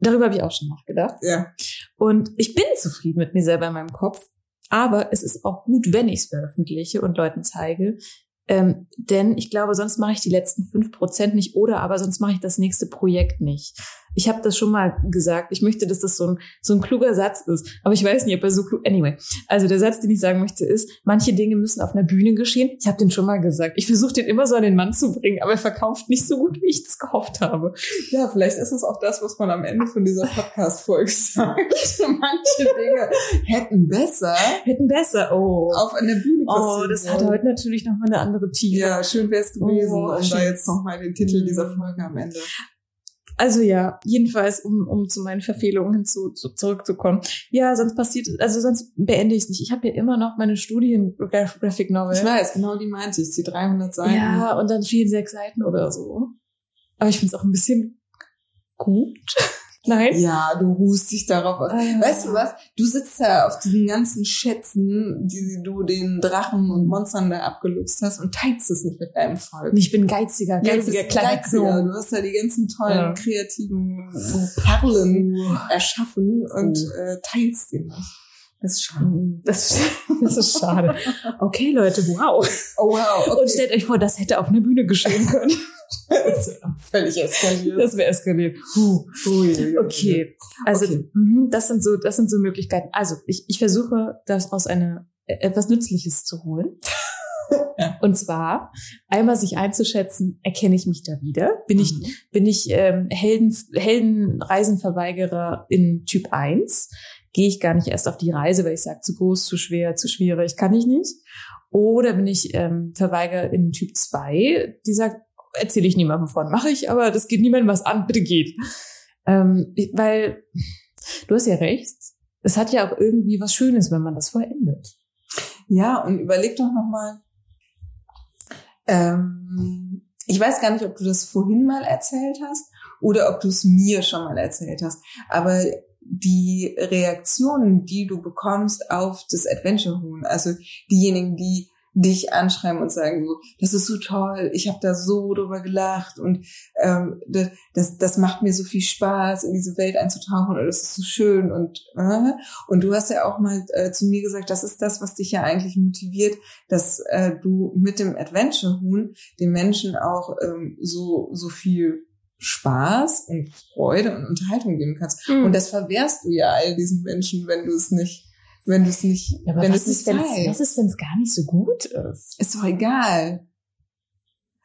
Darüber habe ich auch schon nachgedacht. Ja. Und ich bin zufrieden mit mir selber in meinem Kopf. Aber es ist auch gut, wenn ich es veröffentliche und Leuten zeige. Ähm, denn ich glaube, sonst mache ich die letzten fünf Prozent nicht oder aber sonst mache ich das nächste Projekt nicht. Ich habe das schon mal gesagt. Ich möchte, dass das so ein, so ein kluger Satz ist. Aber ich weiß nicht, ob er so klug. Anyway, also der Satz, den ich sagen möchte, ist, manche Dinge müssen auf einer Bühne geschehen. Ich habe den schon mal gesagt. Ich versuche den immer so an den Mann zu bringen, aber er verkauft nicht so gut, wie ich das gehofft habe. Ja, vielleicht ist es auch das, was man am Ende von dieser Podcast-Folge sagt. manche Dinge hätten besser. Hätten besser, oh. Auf einer Bühne Oh, das hat heute natürlich nochmal eine andere Tiefe. Ja, schön wäre es gewesen, oh, um da jetzt nochmal den Titel dieser Folge am Ende also ja, jedenfalls, um, um zu meinen Verfehlungen hinzu zu, zurückzukommen. Ja, sonst passiert, also sonst beende ich es nicht. Ich habe ja immer noch meine Studien Graphic Novel. Ich weiß, genau die meinte ich, die 300 Seiten. Ja, und dann fehlen sechs Seiten oder so. Aber ich finde es auch ein bisschen gut. Nein? Ja, du ruhst dich darauf aus. Ah, weißt du was? Du sitzt da auf diesen ganzen Schätzen, die du den Drachen und Monstern da abgeluchst hast und teilst es nicht mit deinem Volk. Ich bin geiziger, geiziger, kleiner geiziger. Du hast da die ganzen tollen, ja. kreativen Perlen uh. erschaffen und uh. äh, teilst den nicht. Das ist schade. Das, das ist schade. Okay, Leute, wow. Oh, wow. Okay. Und stellt euch vor, das hätte auf einer Bühne geschehen können. Völlig eskaliert. Das wäre eskaliert. Ui, okay. Also okay. Mhm, das sind so, das sind so Möglichkeiten. Also ich, ich versuche daraus eine etwas Nützliches zu holen. Ja. Und zwar einmal sich einzuschätzen, erkenne ich mich da wieder? Bin ich, mhm. bin ich ähm, Helden, Heldenreisenverweigerer in Typ 1? Gehe ich gar nicht erst auf die Reise, weil ich sage, zu groß, zu schwer, zu schwierig, kann ich nicht. Oder bin ich ähm, Verweigerer in Typ 2, die sagt, erzähle ich niemandem von, mache ich, aber das geht niemandem was an, bitte geht. Ähm, weil du hast ja recht, es hat ja auch irgendwie was Schönes, wenn man das vollendet. Ja, und überleg doch nochmal, ähm, ich weiß gar nicht, ob du das vorhin mal erzählt hast oder ob du es mir schon mal erzählt hast, aber die Reaktionen, die du bekommst auf das Adventure Huhn, also diejenigen, die dich anschreiben und sagen so, das ist so toll, ich habe da so drüber gelacht und ähm, das, das macht mir so viel Spaß, in diese Welt einzutauchen und das ist so schön und äh, und du hast ja auch mal äh, zu mir gesagt, das ist das, was dich ja eigentlich motiviert, dass äh, du mit dem Adventure Huhn den Menschen auch ähm, so so viel Spaß und Freude und Unterhaltung geben kannst. Mhm. Und das verwehrst du ja all diesen Menschen, wenn du es nicht wenn du es nicht, ja, wenn es nicht weißt. Was ist, wenn es gar nicht so gut ist? Ist doch egal.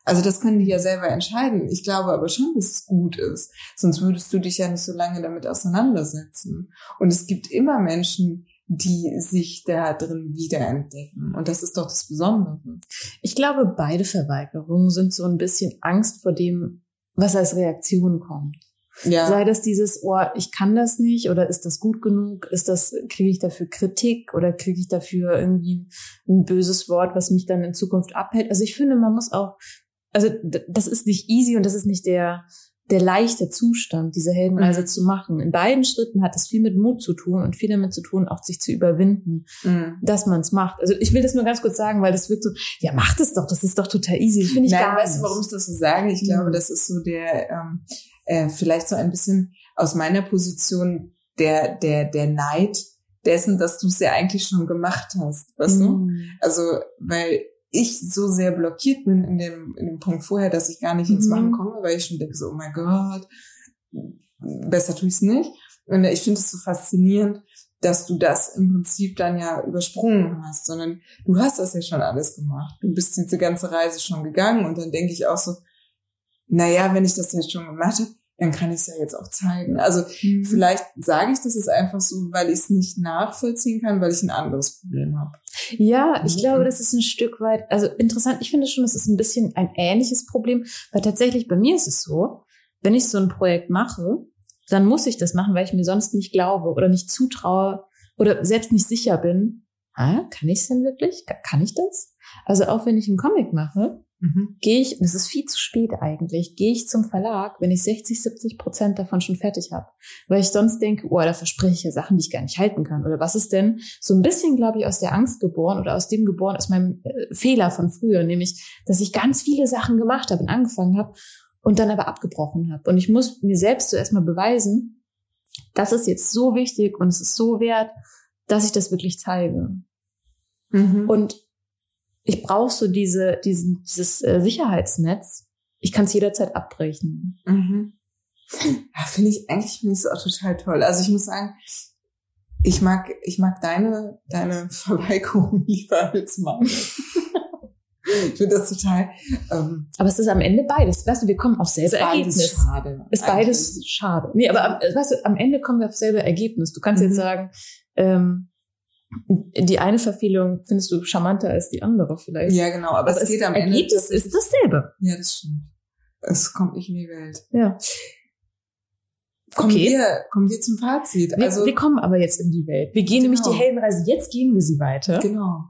Also das können die ja selber entscheiden. Ich glaube aber schon, dass es gut ist. Sonst würdest du dich ja nicht so lange damit auseinandersetzen. Und es gibt immer Menschen, die sich da drin wiederentdecken. Und das ist doch das Besondere. Ich glaube, beide Verweigerungen sind so ein bisschen Angst vor dem, was als Reaktion kommt. Ja. Sei das dieses, oh, ich kann das nicht oder ist das gut genug? Ist das, kriege ich dafür Kritik oder kriege ich dafür irgendwie ein böses Wort, was mich dann in Zukunft abhält? Also ich finde, man muss auch, also das ist nicht easy und das ist nicht der, der leichte Zustand, diese Heldenreise mhm. zu machen. In beiden Schritten hat es viel mit Mut zu tun und viel damit zu tun, auch sich zu überwinden, mhm. dass man es macht. Also ich will das nur ganz kurz sagen, weil das wird so, ja, macht es doch, das ist doch total easy. Finde ich Nein, gar weißt du, warum ich das so sage? Ich glaube, mhm. das ist so der, ähm, äh, vielleicht so ein bisschen aus meiner Position der, der, der Neid dessen, dass du es ja eigentlich schon gemacht hast, weißt mhm. du? Also, weil ich so sehr blockiert bin in dem, in dem Punkt vorher, dass ich gar nicht ins Machen mhm. komme, weil ich schon denke so, oh mein Gott, besser tue ich es nicht. Und ich finde es so faszinierend, dass du das im Prinzip dann ja übersprungen hast, sondern du hast das ja schon alles gemacht. Du bist diese ganze Reise schon gegangen und dann denke ich auch so, naja, wenn ich das jetzt schon gemacht habe, dann kann ich es ja jetzt auch zeigen. Also mhm. vielleicht sage ich das jetzt einfach so, weil ich es nicht nachvollziehen kann, weil ich ein anderes Problem habe. Ja, ich mhm. glaube, das ist ein Stück weit, also interessant, ich finde schon, es ist ein bisschen ein ähnliches Problem, weil tatsächlich bei mir ist es so, wenn ich so ein Projekt mache, dann muss ich das machen, weil ich mir sonst nicht glaube oder nicht zutraue oder selbst nicht sicher bin. Ah, kann ich es denn wirklich? Kann ich das? Also auch wenn ich einen Comic mache, Mhm. Gehe ich, das ist viel zu spät eigentlich, gehe ich zum Verlag, wenn ich 60, 70 Prozent davon schon fertig habe. Weil ich sonst denke, oh, da verspreche ich ja Sachen, die ich gar nicht halten kann. Oder was ist denn so ein bisschen, glaube ich, aus der Angst geboren oder aus dem geboren, aus meinem äh, Fehler von früher, nämlich, dass ich ganz viele Sachen gemacht habe und angefangen habe und dann aber abgebrochen habe. Und ich muss mir selbst zuerst mal beweisen, das ist jetzt so wichtig und es ist so wert, dass ich das wirklich zeige. Mhm. Und ich brauche so diese, diesen, dieses äh, Sicherheitsnetz. Ich kann es jederzeit abbrechen. Mhm. Ja, finde ich, eigentlich finde ich es auch total toll. Also ich muss sagen, ich mag, ich mag deine, deine Verweigerung lieber als meine. ich finde das total. Ähm, aber es ist am Ende beides. Weißt du, wir kommen auf selbe Ergebnis. Ist beides schade. Ist beides schade. Nee, aber weißt du, am Ende kommen wir auf selbe Ergebnis. Du kannst mhm. jetzt sagen, ähm, die eine Verfehlung findest du charmanter als die andere vielleicht. Ja, genau, aber, aber es geht am Ende. Ergebnis ist dasselbe. Ja, das stimmt. Es kommt nicht in die Welt. Ja. Kommen, okay. wir, kommen wir zum Fazit. Wir, also, wir kommen aber jetzt in die Welt. Wir gehen genau. nämlich die Heldenreise. Jetzt gehen wir sie weiter. Genau.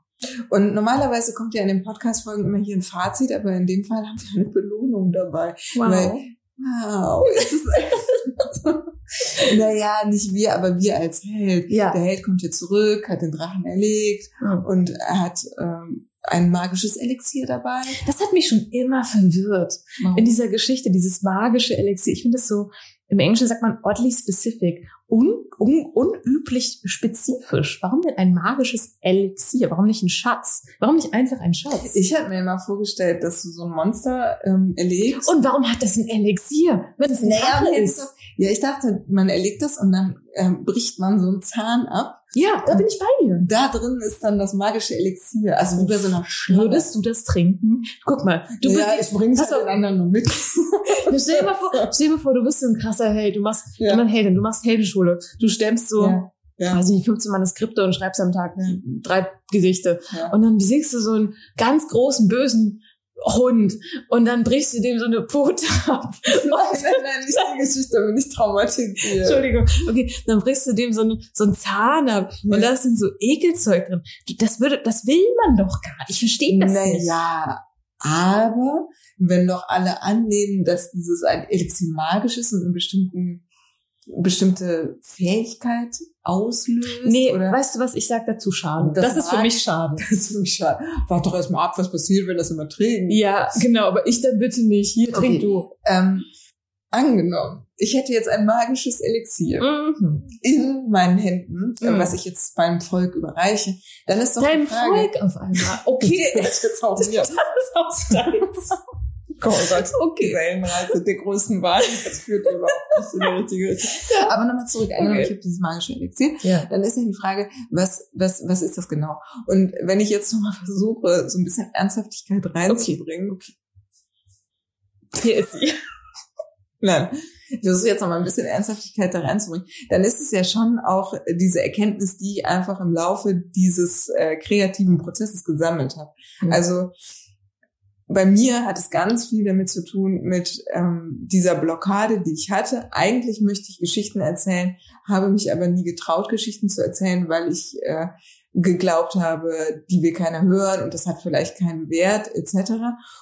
Und normalerweise kommt ja in den Podcast-Folgen immer hier ein Fazit, aber in dem Fall haben wir eine Belohnung dabei. Wow. Weil, wow. Naja, nicht wir, aber wir als Held. Ja. Der Held kommt hier zurück, hat den Drachen erlegt mhm. und er hat ähm, ein magisches Elixier dabei. Das hat mich schon immer verwirrt Warum? in dieser Geschichte, dieses magische Elixier. Ich finde das so, im Englischen sagt man oddly specific, un, un, unüblich spezifisch. Warum denn ein magisches Elixier? Warum nicht ein Schatz? Warum nicht einfach ein Schatz? Ich habe mir immer vorgestellt, dass du so ein Monster ähm, erlegst. Und warum hat das ein Elixier? Wenn es ein naja, ist. Ja, ich dachte, man erlegt das und dann ähm, bricht man so einen Zahn ab Ja, da bin ich bei dir. Da drin ist dann das magische Elixier. Also wie bei so einer Schlange. Würdest du das trinken? Guck mal, du ja, bist, ich bring's halt den anderen nur mit. stell dir mal vor, stell dir mal vor, du bist so ein krasser Held, du machst, Ja. du machst Heldin, du machst Heldenschule, du stemmst so, Ja. Ja. ich nicht, 15 Manuskripte und schreibst am Tag Ja. drei Gedichte. Ja. Und dann besiegst du so einen ganz großen, bösen Hund und dann brichst du dem so eine Pfote ab. Nein, nein, nein, nicht die Geschichte, bin ich traumatisiert. Entschuldigung. Okay, dann brichst du dem so, eine, so einen Zahn ab und da ist dann so Ekelzeug drin. Das würde, das will man doch gar nicht. Ich verstehe das nicht. Naja, aber wenn doch alle annehmen, dass dieses ein Elixier magisch ist und eine bestimmten, bestimmte Fähigkeit auslöst, Nee, oder? weißt du was, ich sag dazu schade. Das Das, ist für mich schade. Das ist für mich schade. Warte doch erstmal ab, was passiert, wenn das immer trägt. Ja, genau, aber ich dann bitte nicht. Hier, Okay. trink du. Ähm, angenommen, ich hätte jetzt ein magisches Elixier Mhm. in meinen Händen, äh, Mhm. was ich jetzt meinem Volk überreiche, dann ist doch Dein Frage, Volk auf einmal. Okay. Das ist auch mir. Das ist aus deins. Gott, Okay. Wellenreise der größten Wahl. Das führt überhaupt nicht in die richtige Richtung. Aber nochmal zurück. Okay. ich habe dieses magische Elixier. Ja. Dann ist ja die Frage, was, was, was ist das genau? Und wenn ich jetzt nochmal versuche, so ein bisschen Ernsthaftigkeit reinzubringen. Hier ist sie. Nein, ich versuche jetzt nochmal ein bisschen Ernsthaftigkeit da reinzubringen. Dann ist es ja schon auch diese Erkenntnis, die ich einfach im Laufe dieses äh, kreativen Prozesses gesammelt habe. Mhm. Also bei mir hat es ganz viel damit zu tun mit ähm, dieser Blockade, die ich hatte. Eigentlich möchte ich Geschichten erzählen, habe mich aber nie getraut, Geschichten zu erzählen, weil ich äh, geglaubt habe, die will keiner hören und das hat vielleicht keinen Wert etc.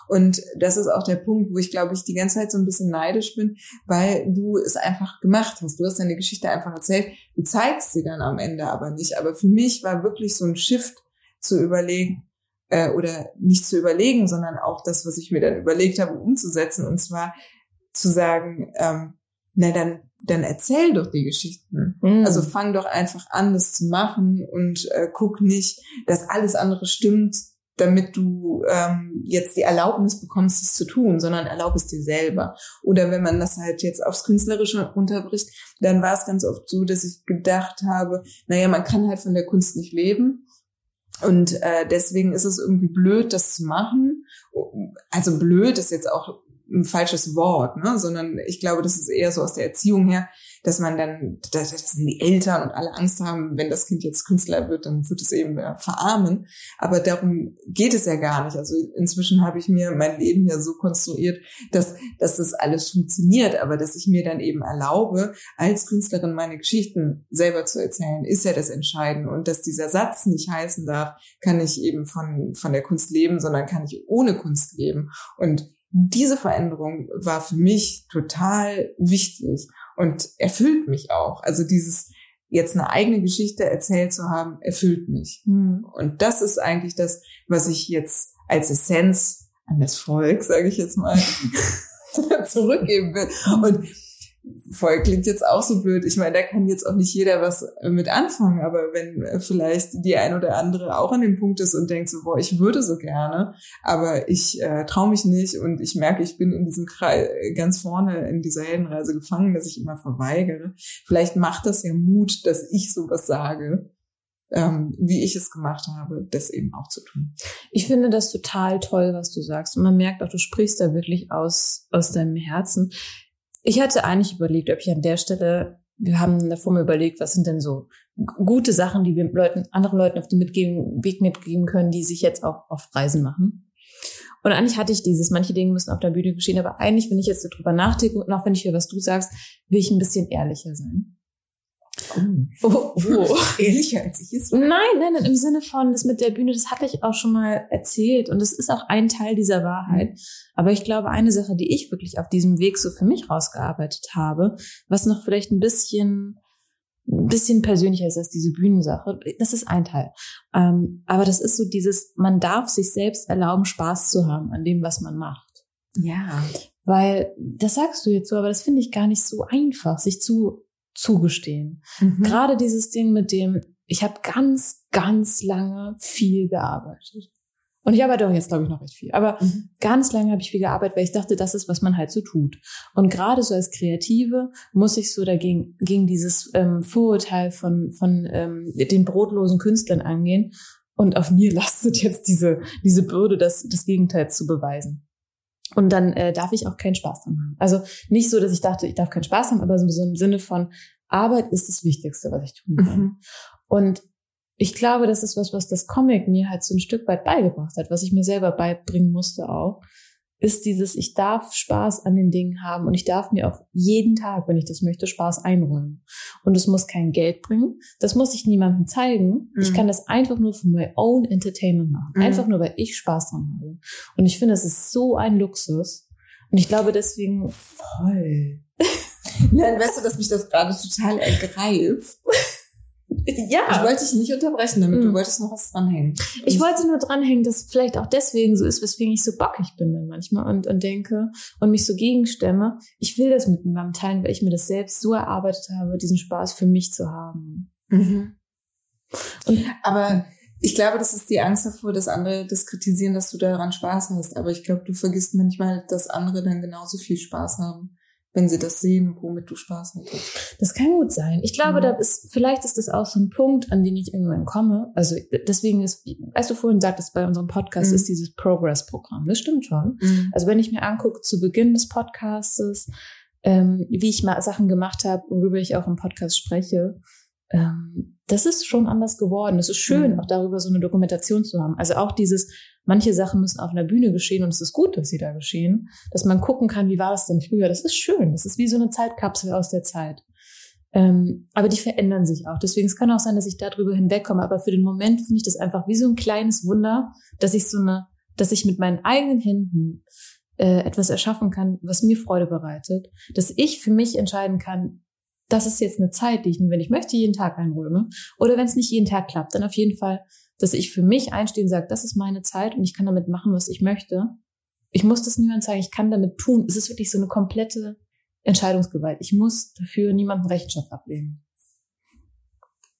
Und das ist auch der Punkt, wo ich glaube ich die ganze Zeit so ein bisschen neidisch bin, weil du es einfach gemacht hast. Du hast deine Geschichte einfach erzählt. Du zeigst sie dann am Ende aber nicht. Aber für mich war wirklich so ein Shift zu überlegen, äh, oder nicht zu überlegen, sondern auch das, was ich mir dann überlegt habe, umzusetzen. Und zwar zu sagen, ähm, na dann, dann erzähl doch die Geschichten. Mhm. Also fang doch einfach an, das zu machen und äh, guck nicht, dass alles andere stimmt, damit du ähm, jetzt die Erlaubnis bekommst, es zu tun, sondern erlaub es dir selber. Oder wenn man das halt jetzt aufs Künstlerische runterbricht, dann war es ganz oft so, dass ich gedacht habe, naja, man kann halt von der Kunst nicht leben. Und äh, deswegen ist es irgendwie blöd, das zu machen. Also blöd ist jetzt auch ein falsches Wort, ne? sondern ich glaube, das ist eher so aus der Erziehung her, dass man dann, dass, dass die Eltern und alle Angst haben, wenn das Kind jetzt Künstler wird, dann wird es eben äh, verarmen. Aber darum geht es ja gar nicht. Also inzwischen habe ich mir mein Leben ja so konstruiert, dass, dass das alles funktioniert, aber dass ich mir dann eben erlaube, als Künstlerin meine Geschichten selber zu erzählen, ist ja das Entscheidende. Und dass dieser Satz nicht heißen darf, kann ich eben von, von der Kunst leben, sondern kann ich ohne Kunst leben. Und diese Veränderung war für mich total wichtig und erfüllt mich auch. Also dieses jetzt eine eigene Geschichte erzählt zu haben, erfüllt mich. Mhm. Und das ist eigentlich das, was ich jetzt als Essenz an das Volk, sage ich jetzt mal, zurückgeben will. Und Volk klingt jetzt auch so blöd. Ich meine, da kann jetzt auch nicht jeder was mit anfangen, aber wenn äh, vielleicht die ein oder andere auch an dem Punkt ist und denkt so, boah, ich würde so gerne, aber ich äh, traue mich nicht und ich merke, ich bin in diesem Kreis ganz vorne in dieser Heldenreise gefangen, dass ich immer verweigere. Vielleicht macht das ja Mut, dass ich sowas sage, ähm, wie ich es gemacht habe, das eben auch zu tun. Ich finde das total toll, was du sagst. Und man merkt auch, du sprichst da wirklich aus, aus deinem Herzen. Ich hatte eigentlich überlegt, ob ich an der Stelle, wir haben davor mal überlegt, was sind denn so gute Sachen, die wir Leuten, anderen Leuten auf dem mitgeben, Weg mitgeben können, die sich jetzt auch auf Reisen machen. Und eigentlich hatte ich dieses, manche Dinge müssen auf der Bühne geschehen, aber eigentlich, wenn ich jetzt so drüber nachdenke und auch wenn ich höre, was du sagst, will ich ein bisschen ehrlicher sein. Oh, oh. Ehrlicher als ich es Nein, nein, nein, im Sinne von, das mit der Bühne, das hatte ich auch schon mal erzählt und das ist auch ein Teil dieser Wahrheit. Aber ich glaube, eine Sache, die ich wirklich auf diesem Weg so für mich rausgearbeitet habe, was noch vielleicht ein bisschen, ein bisschen persönlicher ist als diese Bühnensache, das ist ein Teil. Ähm, aber das ist so dieses, man darf sich selbst erlauben, Spaß zu haben an dem, was man macht. Ja. Weil, das sagst du jetzt so, aber das finde ich gar nicht so einfach, sich zu zugestehen. Mhm. Gerade dieses Ding mit dem, ich habe ganz, ganz lange viel gearbeitet. Und ich arbeite auch jetzt, glaube ich, noch recht viel. Aber mhm. ganz lange habe ich viel gearbeitet, weil ich dachte, das ist, was man halt so tut. Und gerade so als Kreative muss ich so dagegen gegen dieses ähm, Vorurteil von, von ähm, den brotlosen Künstlern angehen. Und auf mir lastet jetzt diese, diese Bürde, das, das Gegenteil zu beweisen. Und dann äh, darf ich auch keinen Spaß dran haben. Also nicht so, dass ich dachte, ich darf keinen Spaß haben, aber so im Sinne von Arbeit ist das Wichtigste, was ich tun kann. Mhm. Und ich glaube, das ist was, was das Comic mir halt so ein Stück weit beigebracht hat, was ich mir selber beibringen musste auch, ist dieses, ich darf Spaß an den Dingen haben und ich darf mir auch jeden Tag, wenn ich das möchte, Spaß einräumen. Und es muss kein Geld bringen, das muss ich niemandem zeigen. Mhm. Ich kann das einfach nur für my own entertainment machen. Mhm. Einfach nur, weil ich Spaß dran habe. Und ich finde, es ist so ein Luxus. Und ich glaube deswegen voll. Nein, weißt du, dass mich das gerade total ergreift? Ja. Ich wollte dich nicht unterbrechen, damit mhm. du wolltest noch was dranhängen. Ich wollte nur dranhängen, dass vielleicht auch deswegen so ist, weswegen ich so bockig bin dann manchmal und, und denke und mich so gegenstemme. Ich will das mit niemandem teilen, weil ich mir das selbst so erarbeitet habe, diesen Spaß für mich zu haben. Mhm. Und, aber ich glaube, das ist die Angst davor, dass andere das kritisieren, dass du daran Spaß hast. Aber ich glaube, du vergisst manchmal, dass andere dann genauso viel Spaß haben wenn sie das sehen, womit du Spaß hattest. Das kann gut sein. Ich glaube, mhm. da ist, vielleicht ist das auch so ein Punkt, an den ich irgendwann komme. Also deswegen ist, als du vorhin sagtest, bei unserem Podcast mhm. ist dieses Progress-Programm. Das stimmt schon. Mhm. Also wenn ich mir angucke, zu Beginn des Podcastes, ähm, wie ich mal Sachen gemacht habe, worüber ich auch im Podcast spreche, ähm, das ist schon anders geworden. Es ist schön, mhm. auch darüber so eine Dokumentation zu haben. Also auch dieses, Manche Sachen müssen auf einer Bühne geschehen und es ist gut, dass sie da geschehen, dass man gucken kann, wie war es denn früher. Das ist schön. Das ist wie so eine Zeitkapsel aus der Zeit. Ähm, aber die verändern sich auch. Deswegen es kann auch sein, dass ich darüber hinwegkomme. Aber für den Moment finde ich das einfach wie so ein kleines Wunder, dass ich so eine, dass ich mit meinen eigenen Händen äh, etwas erschaffen kann, was mir Freude bereitet, dass ich für mich entscheiden kann, das ist jetzt eine Zeit, die ich wenn ich möchte, jeden Tag einräume. Oder wenn es nicht jeden Tag klappt, dann auf jeden Fall dass ich für mich einstehe und sage, das ist meine Zeit und ich kann damit machen, was ich möchte. Ich muss das niemandem zeigen, ich kann damit tun. Es ist wirklich so eine komplette Entscheidungsgewalt. Ich muss dafür niemandem Rechenschaft ablehnen.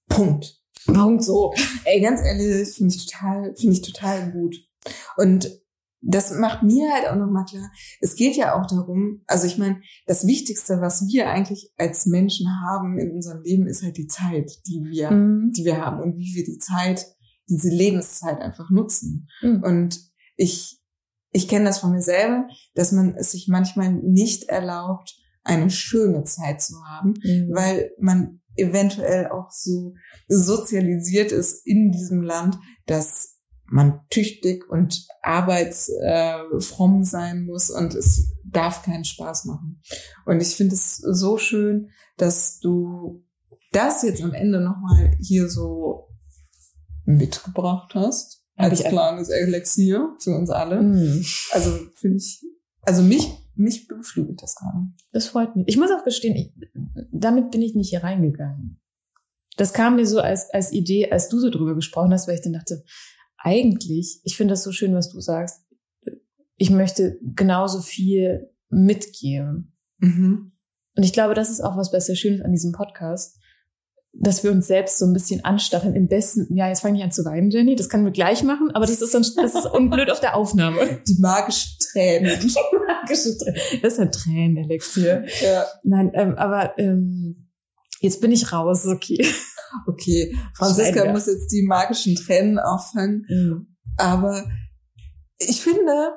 Punkt. Punkt so. Ey, ganz ehrlich, finde ich total, finde ich total gut. Und das macht mir halt auch nochmal klar, es geht ja auch darum, also ich meine, das Wichtigste, was wir eigentlich als Menschen haben in unserem Leben, ist halt die Zeit, die wir, mhm. die wir haben und wie wir die Zeit diese Lebenszeit einfach nutzen. Mhm. Und ich, ich kenne das von mir selber, dass man es sich manchmal nicht erlaubt, eine schöne Zeit zu haben, mhm. weil man eventuell auch so sozialisiert ist in diesem Land, dass man tüchtig und arbeitsfromm äh, sein muss und es darf keinen Spaß machen. Und ich finde es so schön, dass du das jetzt am Ende nochmal hier so mitgebracht hast. Als ich kleines Elixier für uns alle. Mm. Also finde ich, also mich, mich beflügelt das gerade. Das freut mich. Ich muss auch gestehen, ich, damit bin ich nicht hier reingegangen. Das kam mir so als, als Idee, als du so drüber gesprochen hast, weil ich dann dachte, eigentlich, ich finde das so schön, was du sagst. Ich möchte genauso viel mitgeben. Mhm. Und ich glaube, das ist auch was, was sehr schön ist an diesem Podcast, dass wir uns selbst so ein bisschen anstacheln. Im besten, ja, jetzt fange ich an zu weinen, Jenny. Das können wir gleich machen, aber das ist, dann, das ist unblöd auf der Aufnahme. Die magische Tränen. Die magische Tränen. Das ist ein Tränenelixier. Ja. Nein, ähm, aber ähm, jetzt bin ich raus, okay. Okay, Franziska muss jetzt die magischen Tränen auffangen. Mhm. Aber ich finde,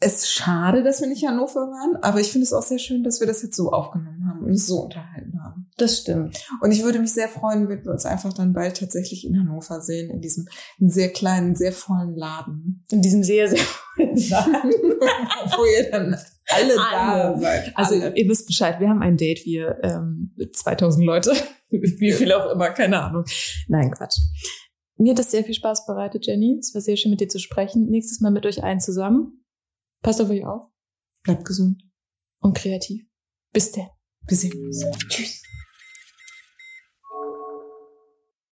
es ist schade, dass wir nicht in Hannover waren, aber ich finde es auch sehr schön, dass wir das jetzt so aufgenommen haben und uns so unterhalten haben. Das stimmt. Und ich würde mich sehr freuen, wenn wir uns einfach dann bald tatsächlich in Hannover sehen, in diesem sehr kleinen, sehr vollen Laden. In diesem sehr, sehr vollen Laden. Wo ihr dann alle. da seid. Also alle. ihr wisst Bescheid, wir haben ein Date, wir ähm, 2000 Leute, wie viel auch immer, keine Ahnung. Nein, Quatsch. Mir hat das sehr viel Spaß bereitet, Jenny. Es war sehr schön, mit dir zu sprechen. Nächstes Mal mit euch allen zusammen. Passt auf euch auf. Bleibt gesund. Und kreativ. Bis denn. Wir sehen uns. Tschüss.